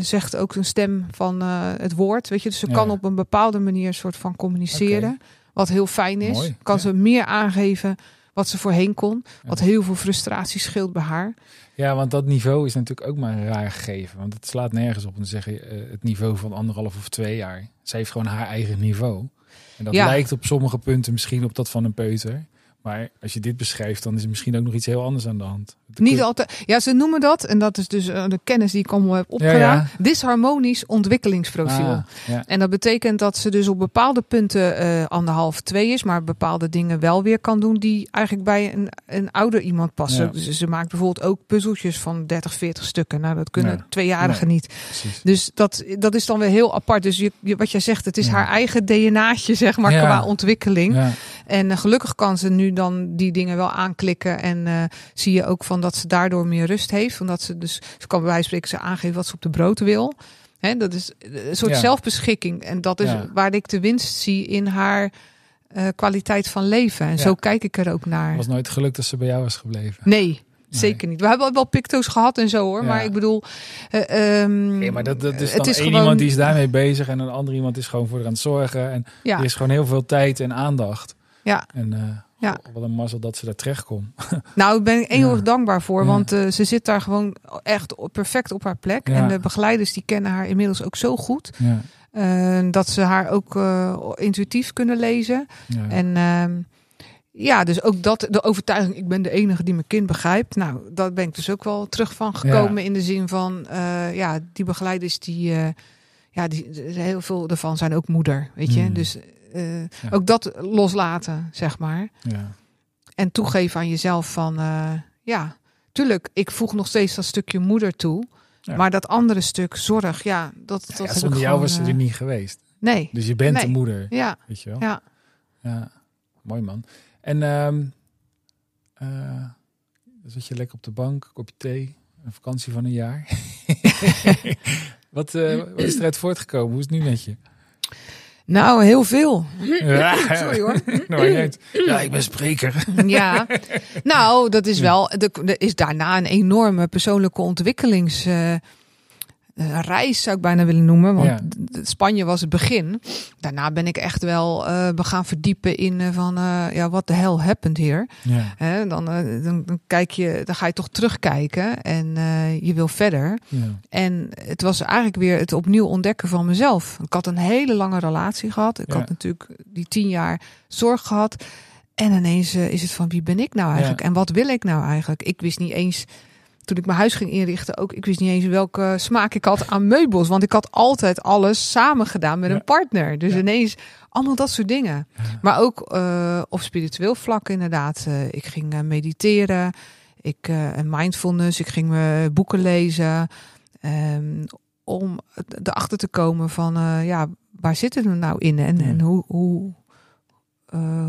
zegt ook een stem van het woord. Weet je, dus ze Ja. kan op een bepaalde manier een soort van communiceren. Wat heel fijn is. Mooi, kan ze meer aangeven wat ze voorheen kon. Wat heel veel frustratie scheelt bij haar. ja, want dat niveau is natuurlijk ook maar een raar gegeven. Want het slaat nergens op om te zeggen eh, het niveau van anderhalf of twee jaar. Zij heeft gewoon haar eigen niveau. En dat Ja. lijkt op sommige punten misschien op dat van een peuter. Maar als je dit beschrijft, dan is er misschien ook nog iets heel anders aan de hand. Niet altijd. Ja, ze noemen dat, en dat is dus eh, de kennis die ik allemaal heb opgedaan, ja. disharmonisch ontwikkelingsprofiel. Ah, ja. En dat betekent dat ze dus op bepaalde punten eh, anderhalf, twee is, maar bepaalde dingen wel weer kan doen die eigenlijk bij een, een ouder iemand passen. Dus ze maakt bijvoorbeeld ook puzzeltjes van 30, 40 stukken. Nou, dat kunnen Ja. tweejarigen niet. Precies. Dus dat, dat is dan weer heel apart. Dus je, je- wat jij zegt, het is haar eigen DNA'tje, zeg maar, qua ontwikkeling. En eh, gelukkig kan ze nu dan die dingen wel aanklikken. En zie je ook van dat ze daardoor meer rust heeft. Omdat ze dus, ze kan bij wijze van spreken ze aangeven wat ze op de brood wil. Hè, dat is een soort Ja. zelfbeschikking. En dat is Ja. waar ik de winst zie in haar eh, kwaliteit van leven. En Ja. zo kijk ik er ook naar. Het was nooit gelukt dat ze bij jou was gebleven. Nee, zeker niet. We hebben wel picto's gehad en zo hoor. Ja. Maar ik bedoel... eh, Nee, maar dat, dat is het dan is één gewoon- iemand die is daarmee bezig en een ander iemand is gewoon voor haar aan het zorgen. En ja, er is gewoon heel veel tijd en aandacht. ja. En eh, Ja. wat een mazzel dat ze daar terecht komt. Nou, ik ben eeuwig Ja. dankbaar voor. Want eh, ze zit daar gewoon echt perfect op haar plek. En de begeleiders die kennen haar inmiddels ook zo goed. Ja. eh, dat ze haar ook eh, intuïtief kunnen lezen. En ehm, ja, dus ook dat, de overtuiging, ik ben de enige die mijn kind begrijpt. Nou, daar ben ik dus ook wel terug van gekomen. In de zin van, ja, die begeleiders die, ja, die, heel veel daarvan zijn ook moeder, weet je. Mm. Dus eh, ook dat loslaten, zeg maar. ja. En toegeven aan jezelf van, eh, ja, tuurlijk, ik voeg nog steeds dat stukje moeder toe. Ja. Maar dat andere stuk zorg, ja, dat, dat zonder jou gewoon, was ze eh, er niet geweest. Nee, Dus je bent Nee. de moeder, ja, weet je wel. ja. Ja, mooi man. En eh, dan zit je lekker op de bank, kopje thee, een vakantie van een jaar. wat, eh, wat is eruit voortgekomen? Hoe is het nu met je? Nou, heel veel. Ja. Sorry hoor. Nou, ja, ik ben spreker. Ja, nou, dat is wel. Er is daarna een enorme persoonlijke ontwikkelings. eh, reis zou ik bijna willen noemen. Want Ja. Spanje was het begin. Daarna ben ik echt wel gaan verdiepen in eh, van eh, ja, wat de hell happened hier. Ja, Hè, dan, dan, dan kijk je, dan ga je toch terugkijken en je wil verder. ja, En het was eigenlijk weer het opnieuw ontdekken van mezelf. Ik had een hele lange relatie gehad. Ik had natuurlijk die tien jaar zorg gehad. En ineens is het van wie ben ik nou eigenlijk? En wat wil ik nou eigenlijk? Ik wist niet eens, toen ik mijn huis ging inrichten, ook ik wist niet eens welke smaak ik had aan meubels. Want ik had altijd alles samen gedaan met Ja. een partner. Dus Ja. ineens allemaal dat soort dingen. Ja. Maar ook eh, op spiritueel vlak inderdaad. Eh, ik ging eh, mediteren. Ik, mindfulness. Ik ging me boeken lezen. Ehm, om erachter te komen van, ja, waar zitten we nou in? En, en hoe, hoe,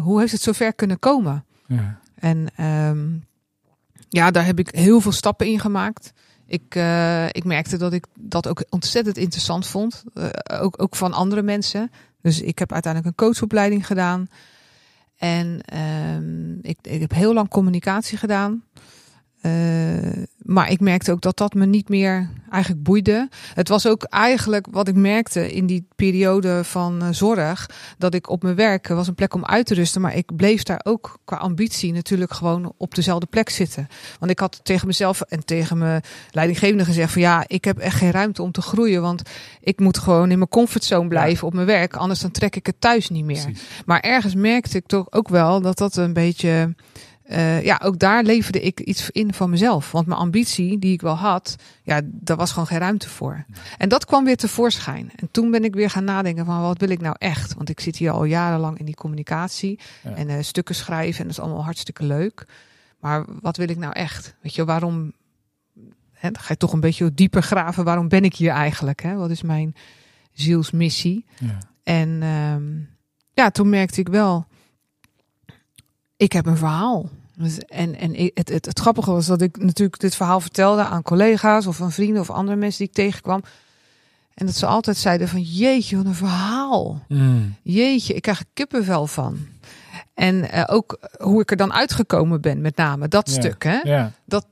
hoe heeft het zover kunnen komen? ja. En ehm, ja, daar heb ik heel veel stappen in gemaakt. Ik, eh, ik merkte dat ik dat ook ontzettend interessant vond. Eh, ook, ook van andere mensen. Dus ik heb uiteindelijk een coachopleiding gedaan. En ehm, ik, ik heb heel lang communicatie gedaan. Eh, maar ik merkte ook dat dat me niet meer eigenlijk boeide. Het was ook eigenlijk wat ik merkte in die periode van eh, zorg. Dat ik op mijn werk er was een plek om uit te rusten. Maar ik bleef daar ook qua ambitie natuurlijk gewoon op dezelfde plek zitten. Want ik had tegen mezelf en tegen mijn leidinggevende gezegd: van ja, ik heb echt geen ruimte om te groeien. Want ik moet gewoon in mijn comfortzone blijven op mijn werk. Anders dan trek ik het thuis niet meer. Precies. Maar ergens merkte ik toch ook wel dat dat een beetje. Eh, ja, ook daar leverde ik iets in van mezelf. Want mijn ambitie, die ik wel had, ja, daar was gewoon geen ruimte voor. En dat kwam weer tevoorschijn. En toen ben ik weer gaan nadenken van wat wil ik nou echt? Want ik zit hier al jarenlang in die communicatie Ja. en eh, stukken schrijven en dat is allemaal hartstikke leuk. Maar wat wil ik nou echt? Weet je, waarom? Hè, dan ga je toch een beetje dieper graven. Waarom ben ik hier eigenlijk? Hè? Wat is mijn zielsmissie? Ja. En ehm, ja, toen merkte ik wel, ik heb een verhaal. Dus- En, en het, het, het grappige was dat ik natuurlijk dit verhaal vertelde aan collega's of aan vrienden of andere mensen die ik tegenkwam. En dat ze altijd zeiden van jeetje, wat een verhaal. Mm. Jeetje, ik krijg er kippenvel van. En eh, ook hoe ik er dan uitgekomen ben, met name dat stuk. Hè? Dat,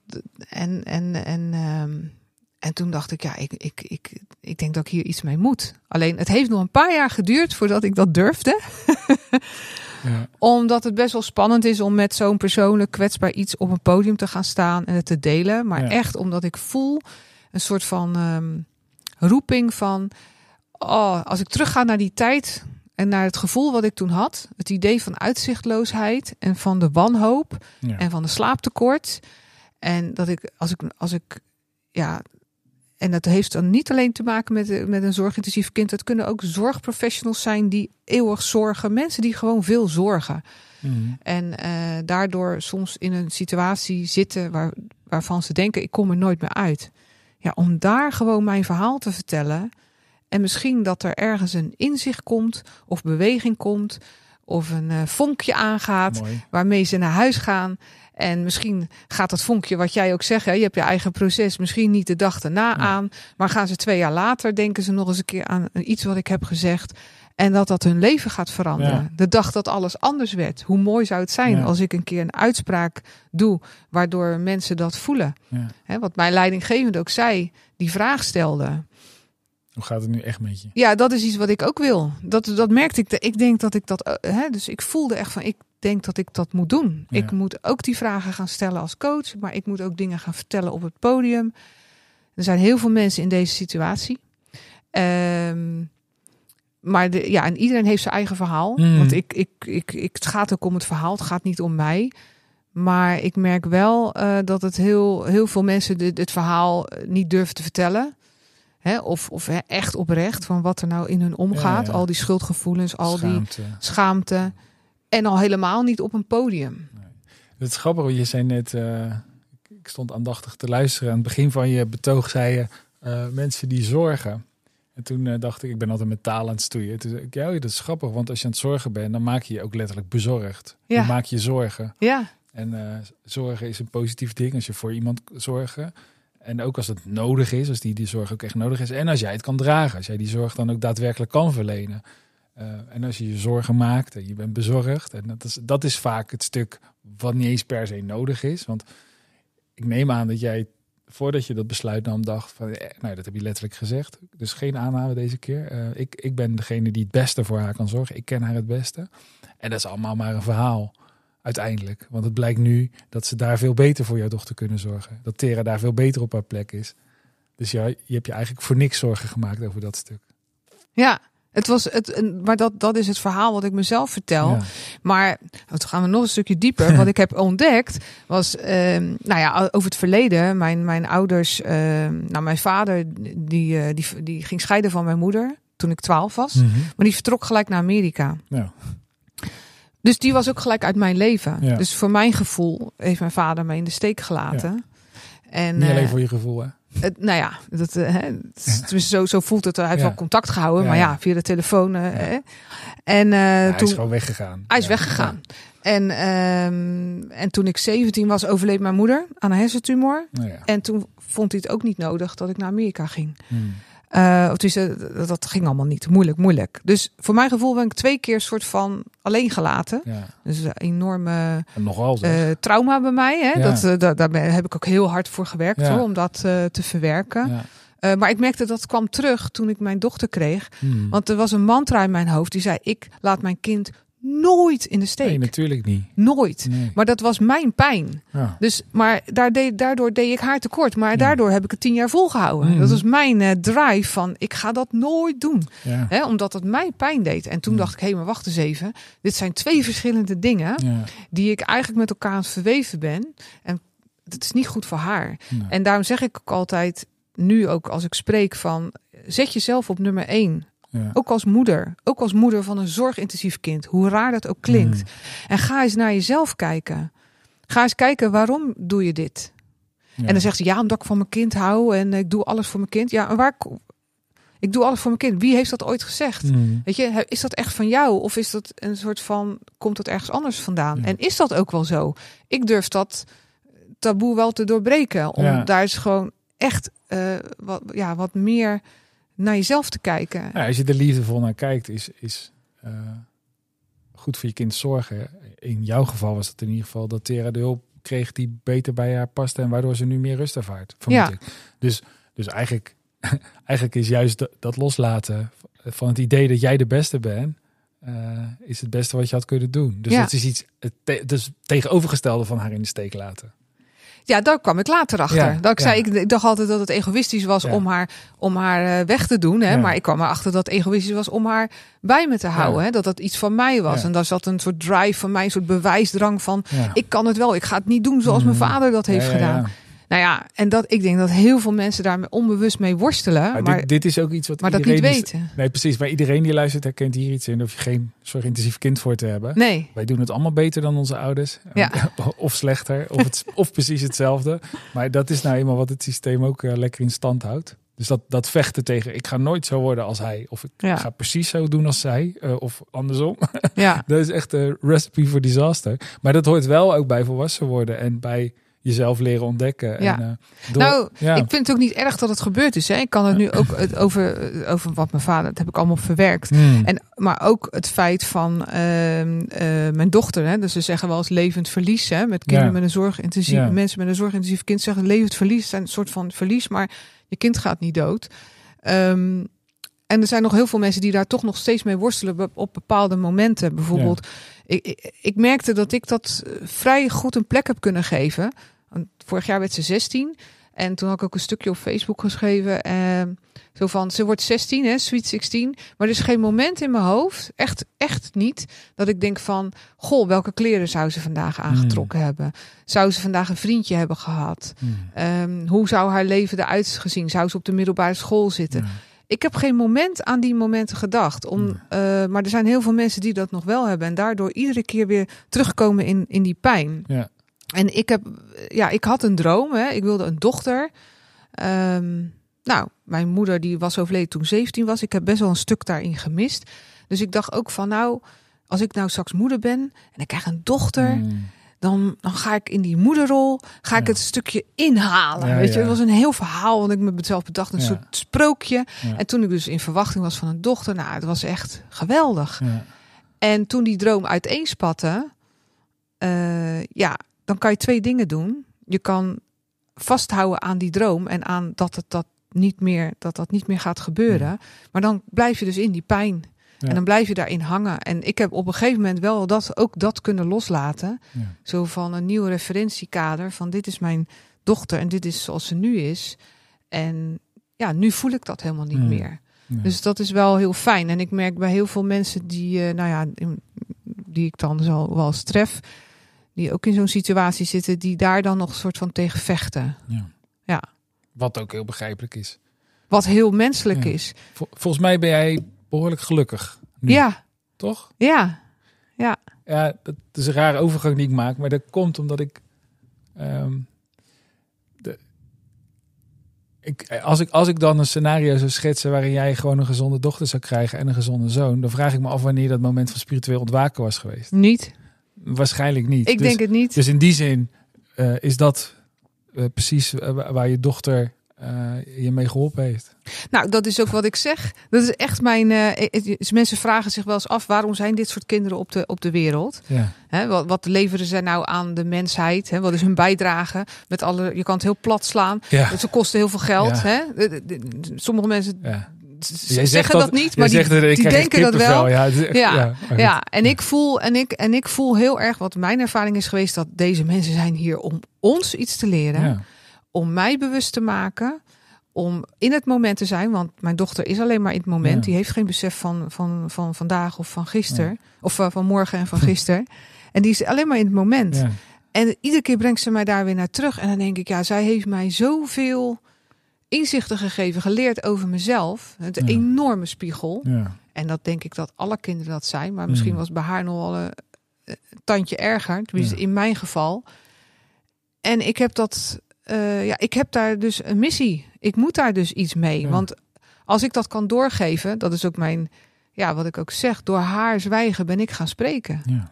en, en, en, ehm, en toen dacht ik, ja, ik, ik, ik, ik denk dat ik hier iets mee moet. Alleen het heeft nog een paar jaar geduurd voordat ik dat durfde. Ja. Omdat het best wel spannend is om met zo'n persoonlijk kwetsbaar iets op een podium te gaan staan en het te delen. Maar Ja. echt omdat ik voel een soort van ehm, roeping van, oh, als ik terugga naar die tijd en naar het gevoel wat ik toen had, het idee van uitzichtloosheid en van de wanhoop Ja. en van de slaaptekort. En dat ik, als ik, als ik, ja, en dat heeft dan niet alleen te maken met, met een zorgintensief kind. Het kunnen ook zorgprofessionals zijn die eeuwig zorgen. Mensen die gewoon veel zorgen. Mm. En eh, daardoor soms in een situatie zitten waar, waarvan ze denken: ik kom er nooit meer uit. Ja, om daar gewoon mijn verhaal te vertellen. En misschien dat er ergens een inzicht komt, of beweging komt, of een eh, vonkje aangaat Mooi. waarmee ze naar huis gaan. En misschien gaat dat vonkje, wat jij ook zegt, hè, je hebt je eigen proces, misschien niet de dag erna aan. Maar gaan ze twee jaar later, denken ze nog eens een keer aan iets wat ik heb gezegd. En dat dat hun leven gaat veranderen. Ja. De dag dat alles anders werd. Hoe mooi zou het zijn Ja. als ik een keer een uitspraak doe, waardoor mensen dat voelen. Ja. Hè, wat mijn leidinggevende ook zei, die vraag stelde. Hoe gaat het nu echt met je? Ja, dat is iets wat ik ook wil. Dat, dat merkte ik. Ik denk dat ik dat. eh, Hè, dus ik voelde echt van. Ik denk dat ik dat moet doen. Ja. Ik moet ook die vragen gaan stellen als coach. Maar ik moet ook dingen gaan vertellen op het podium. Er zijn heel veel mensen in deze situatie. Ehm, maar de, ja, en iedereen heeft zijn eigen verhaal. Mm. Want ik, ik, ik, ik, het gaat ook om het verhaal. Het gaat niet om mij. Maar ik merk wel eh, dat het heel, heel veel mensen dit, dit verhaal eh, niet durven te vertellen. Hè, of of hè, echt oprecht van wat er nou in hun omgaat. ja. Al die schuldgevoelens, al die Schaamte. En al helemaal niet op een podium. Het is grappig, je zei net, eh, ik stond aandachtig te luisteren. Aan het begin van je betoog zei je, eh, mensen die zorgen. En toen eh, dacht ik, ik ben altijd met taal aan het stoeien. Toen zei ik, ja, dat is grappig, want als je aan het zorgen bent, dan maak je je ook letterlijk bezorgd. Ja. Je maakt je zorgen. Ja, En zorgen is een positief ding als je voor iemand zorgen. En ook als het nodig is, als die, die zorg ook echt nodig is. En als jij het kan dragen, als jij die zorg dan ook daadwerkelijk kan verlenen. Eh, en als je je zorgen maakt en je bent bezorgd. En dat is, dat is vaak het stuk wat niet eens per se nodig is. Want ik neem aan dat jij, voordat je dat besluit nam, dacht van... eh, nou, dat heb je letterlijk gezegd. Dus geen aanname deze keer. Eh, ik, ik ben degene die het beste voor haar kan zorgen. Ik ken haar het beste. En dat is allemaal maar een verhaal uiteindelijk. Want het blijkt nu dat ze daar veel beter voor jouw dochter kunnen zorgen. Dat Tera daar veel beter op haar plek is. Dus ja, je hebt je eigenlijk voor niks zorgen gemaakt over dat stuk. ja. Het was het, maar dat, dat is het verhaal wat ik mezelf vertel. Ja. Maar dan gaan we nog een stukje dieper. Wat ik heb ontdekt was, ehm, nou ja, over het verleden. Mijn, mijn ouders, ehm, nou mijn vader, die, eh, die, die ging scheiden van mijn moeder toen ik twaalf was. Mhm. Maar die vertrok gelijk naar Amerika. Ja. Dus die was ook gelijk uit mijn leven. Ja. Dus voor mijn gevoel heeft mijn vader me in de steek gelaten. En, Niet alleen eh, voor je gevoel, hè? Het, nou ja, dat, eh, hè, het zo, zo voelt het. Hij heeft Ja. wel contact gehouden, Ja, maar ja, via de telefoon. eh, hè. En eh, Ja, hij toen is gewoon weggegaan. hij is weggegaan. En, ehm, en toen ik 17 was, overleed mijn moeder aan een hersentumor. Nou. En toen vond hij het ook niet nodig dat ik naar Amerika ging. Hmm. Uh, of dus, dat, dat ging allemaal niet. Moeilijk, moeilijk. Dus voor mijn gevoel ben ik twee keer soort van alleen gelaten. Ja. Dus een enorme nogal eh, trauma bij mij. Hè? Ja. Dat, eh, daar, heb ik ook heel hard voor gewerkt Ja. hoor, om dat te verwerken. maar ik merkte dat kwam terug toen ik mijn dochter kreeg. Hmm. Want er was een mantra in mijn hoofd die zei: Ik laat mijn kind nooit in de steek. Nee, natuurlijk niet. nooit. Nee. Maar dat was mijn pijn. Ja. Dus, maar daar deed, daardoor deed ik haar tekort. Maar daardoor heb ik het tien jaar volgehouden. Mhm. Dat was mijn eh, drive van ik ga dat nooit doen. Ja. Hè, omdat het mij pijn deed. En toen Ja. dacht ik, hé, maar wacht eens even. Dit zijn twee verschillende dingen die ik eigenlijk met elkaar aan het verweven ben. En dat is niet goed voor haar. En daarom zeg ik ook altijd, nu ook als ik spreek van, zet jezelf op nummer één. Ja. Ook als moeder. Ook als moeder van een zorgintensief kind. Hoe raar dat ook klinkt. Mm. En ga eens naar jezelf kijken. Ga eens kijken, waarom doe je dit? Ja. En dan zegt ze, ja, omdat ik van mijn kind hou en ik doe alles voor mijn kind. Ja, en waar... Ik doe alles voor mijn kind. Wie heeft dat ooit gezegd? Hmm. Weet je, is dat echt van jou? Of is dat een soort van, komt dat ergens anders vandaan? Ja. En is dat ook wel zo? Ik durf dat taboe wel te doorbreken. Om daar is gewoon echt eh, wat, ja, wat meer naar jezelf te kijken. Ja, als je er liefdevol naar kijkt, is, is eh, goed voor je kind zorgen. In jouw geval was het in ieder geval dat Tera de hulp kreeg die beter bij haar paste en waardoor ze nu meer rust ervaart. Vermoed Ja. ik. Dus, dus eigenlijk, eigenlijk is juist dat, loslaten van het idee dat jij de beste bent, eh, is het beste wat je had kunnen doen. Dus Ja. dat is iets het te- dus tegenovergestelde van haar in de steek laten. Ja, daar kwam ik later achter. Ja, dat ik ja. zei, ik, ik dacht altijd dat het egoïstisch was Ja. om haar, om haar eh, weg te doen. Hè? Maar ik kwam erachter dat het egoïstisch was om haar bij me te houden. Hè? Dat dat iets van mij was. En daar zat een soort drive van mij, een soort bewijsdrang van... Ik kan het wel, ik ga het niet doen zoals mijn Mhm. vader dat heeft gedaan. Nou ja, en dat, ik denk dat heel veel mensen daar onbewust mee worstelen. Maar, Maar, dit, dit is ook iets wat maar dat niet weten. Nee, precies. Maar iedereen die luistert herkent hier iets in. Daar hoef je geen zorgintensief kind voor te hebben. Nee, Wij doen het allemaal beter dan onze ouders. Ja. Of slechter. Of, het, of precies hetzelfde. Maar dat is nou eenmaal wat het systeem ook eh, lekker in stand houdt. Dus dat, dat vechten tegen, ik ga nooit zo worden als hij. Of ik Ja. ga precies zo doen als zij. eh, of andersom. ja. dat is echt een recipe for disaster. Maar dat hoort wel ook bij volwassen worden. En bij jezelf leren ontdekken. Ja. En, eh, door- Nou, ja. ik vind het ook niet erg dat het gebeurd is. Hè. Ik kan het nu ook het over, over wat mijn vader, dat heb ik allemaal verwerkt. Hmm. En, maar ook het feit van ehm, eh, mijn dochter. Hè, dus ze zeggen wel eens levend verlies. Hè, met kinderen Ja. met een zorgintensief, mensen met een zorgintensief kind zeggen levend verlies. zijn een soort van verlies, maar je kind gaat niet dood. Ehm, en er zijn nog heel veel mensen die daar toch nog steeds mee worstelen op bepaalde momenten. Bijvoorbeeld, ik, ik, ik merkte dat ik dat eh, vrij goed een plek heb kunnen geven. Want vorig jaar werd ze 16. En toen had ik ook een stukje op Facebook geschreven. ehm, zo van, ze wordt 16, hè, sweet 16. Maar er is geen moment in mijn hoofd, echt, echt niet, dat ik denk van... Goh, welke kleren zou ze vandaag aangetrokken hebben? Zou ze vandaag een vriendje hebben gehad? Hmm. Ehm, hoe zou haar leven eruit gezien? Zou ze op de middelbare school zitten? Ik heb geen moment aan die momenten gedacht. Om, eh, maar er zijn heel veel mensen die dat nog wel hebben. En daardoor iedere keer weer terugkomen in, in die pijn. Ja. En ik heb, ja, ik had een droom. Hè. Ik wilde een dochter. Ehm, nou, mijn moeder die was overleden toen 17 was. Ik heb best wel een stuk daarin gemist. Dus ik dacht ook van nou, als ik nou straks moeder ben en ik krijg een dochter, Hmm. Dan, dan ga ik in die moederrol, ga ik Ja. het stukje inhalen. Ja, weet je, het was een heel verhaal, want ik me mezelf bedacht, een soort sprookje. En toen ik dus in verwachting was van een dochter, nou, het was echt geweldig. En toen die droom uiteenspatte, eh, ja, dan kan je twee dingen doen. Je kan vasthouden aan die droom en aan dat het dat niet meer, dat dat niet meer gaat gebeuren. Maar dan blijf je dus in die pijn. Ja. En dan blijf je daarin hangen. En ik heb op een gegeven moment wel dat, ook dat kunnen loslaten. Ja. Zo van een nieuw referentiekader. Van dit is mijn dochter en dit is zoals ze nu is. En ja, nu voel ik dat helemaal niet Hmm. meer. Dus dat is wel heel fijn. En ik merk bij heel veel mensen die, eh, nou ja, die ik dan zo wel eens tref, die ook in zo'n situatie zitten, die daar dan nog een soort van tegen vechten. Ja. Ja. Wat ook heel begrijpelijk is. Wat heel menselijk Ja. is. Vol- volgens mij ben jij behoorlijk gelukkig. Nu, Ja, Toch? ja, Ja, dat is een rare overgang die ik maak. Maar dat komt omdat ik... ehm, de, ik als, ik als ik dan een scenario zou schetsen... waarin jij gewoon een gezonde dochter zou krijgen... en een gezonde zoon... dan vraag ik me af wanneer dat moment van spiritueel ontwaken was geweest. niet. Waarschijnlijk niet. Ik Dus- denk het niet. Dus in die zin eh, is dat eh, precies eh, wa- waar je dochter eh, je mee geholpen heeft. Nou, dat is ook wat ik zeg. Dat is echt mijn. is- mensen vragen zich wel eens af waarom zijn dit soort kinderen op de, op de wereld? Ja, wat, wat leveren ze nou aan de mensheid? Hè? Wat is hun bijdrage? Met alle, je kan het heel plat slaan. ja. Ze kosten heel veel geld. Ja. Sommige mensen ja. Jij zeggen dat, niet, maar die, denken dat wel. Ja, echt- Ja, ja, Ja, en ik voel en ik en ik voel heel erg wat mijn ervaring is geweest dat deze mensen zijn hier om ons iets te leren, Ja. Om mij bewust te maken, om in het moment te zijn, want mijn dochter is alleen maar in het moment. Ja. Die heeft geen besef van van van vandaag of van gisteren of eh, van morgen en van gisteren. En die is alleen maar in het moment. Ja. En iedere keer brengt ze mij daar weer naar terug. En dan denk ik, ja, zij heeft mij zoveel inzichten gegeven, geleerd over mezelf. Het enorme spiegel. En dat denk ik dat alle kinderen dat zijn. Maar misschien Mm. was bij haar nog wel een, een tandje erger. Tenminste, in mijn geval. En ik heb dat. Eh, ja, ik heb daar dus een missie. Ik moet daar dus iets mee. Ja. Want als ik dat kan doorgeven, dat is ook mijn. Ja, wat ik ook zeg. Door haar zwijgen ben ik gaan spreken. ja.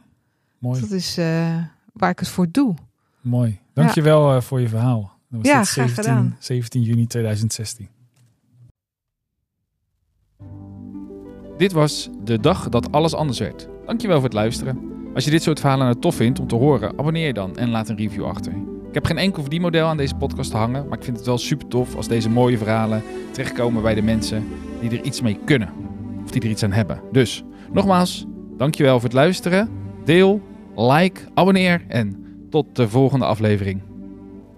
Mooi. Dat is eh, waar ik het voor doe. Mooi. Dankjewel eh, voor je verhaal. Dat was Ja, dit graag 17, gedaan. 17 juni 2016. Dit was de dag dat alles anders werd. Dankjewel voor het luisteren. Als je dit soort verhalen nou tof vindt om te horen, abonneer je dan en laat een review achter. Ik heb geen enkel verdienmodel aan deze podcast te hangen, maar ik vind het wel super tof als deze mooie verhalen terechtkomen bij de mensen die er iets mee kunnen. Of die er iets aan hebben. Dus, nogmaals, dankjewel voor het luisteren. Deel, like, abonneer en tot de volgende aflevering.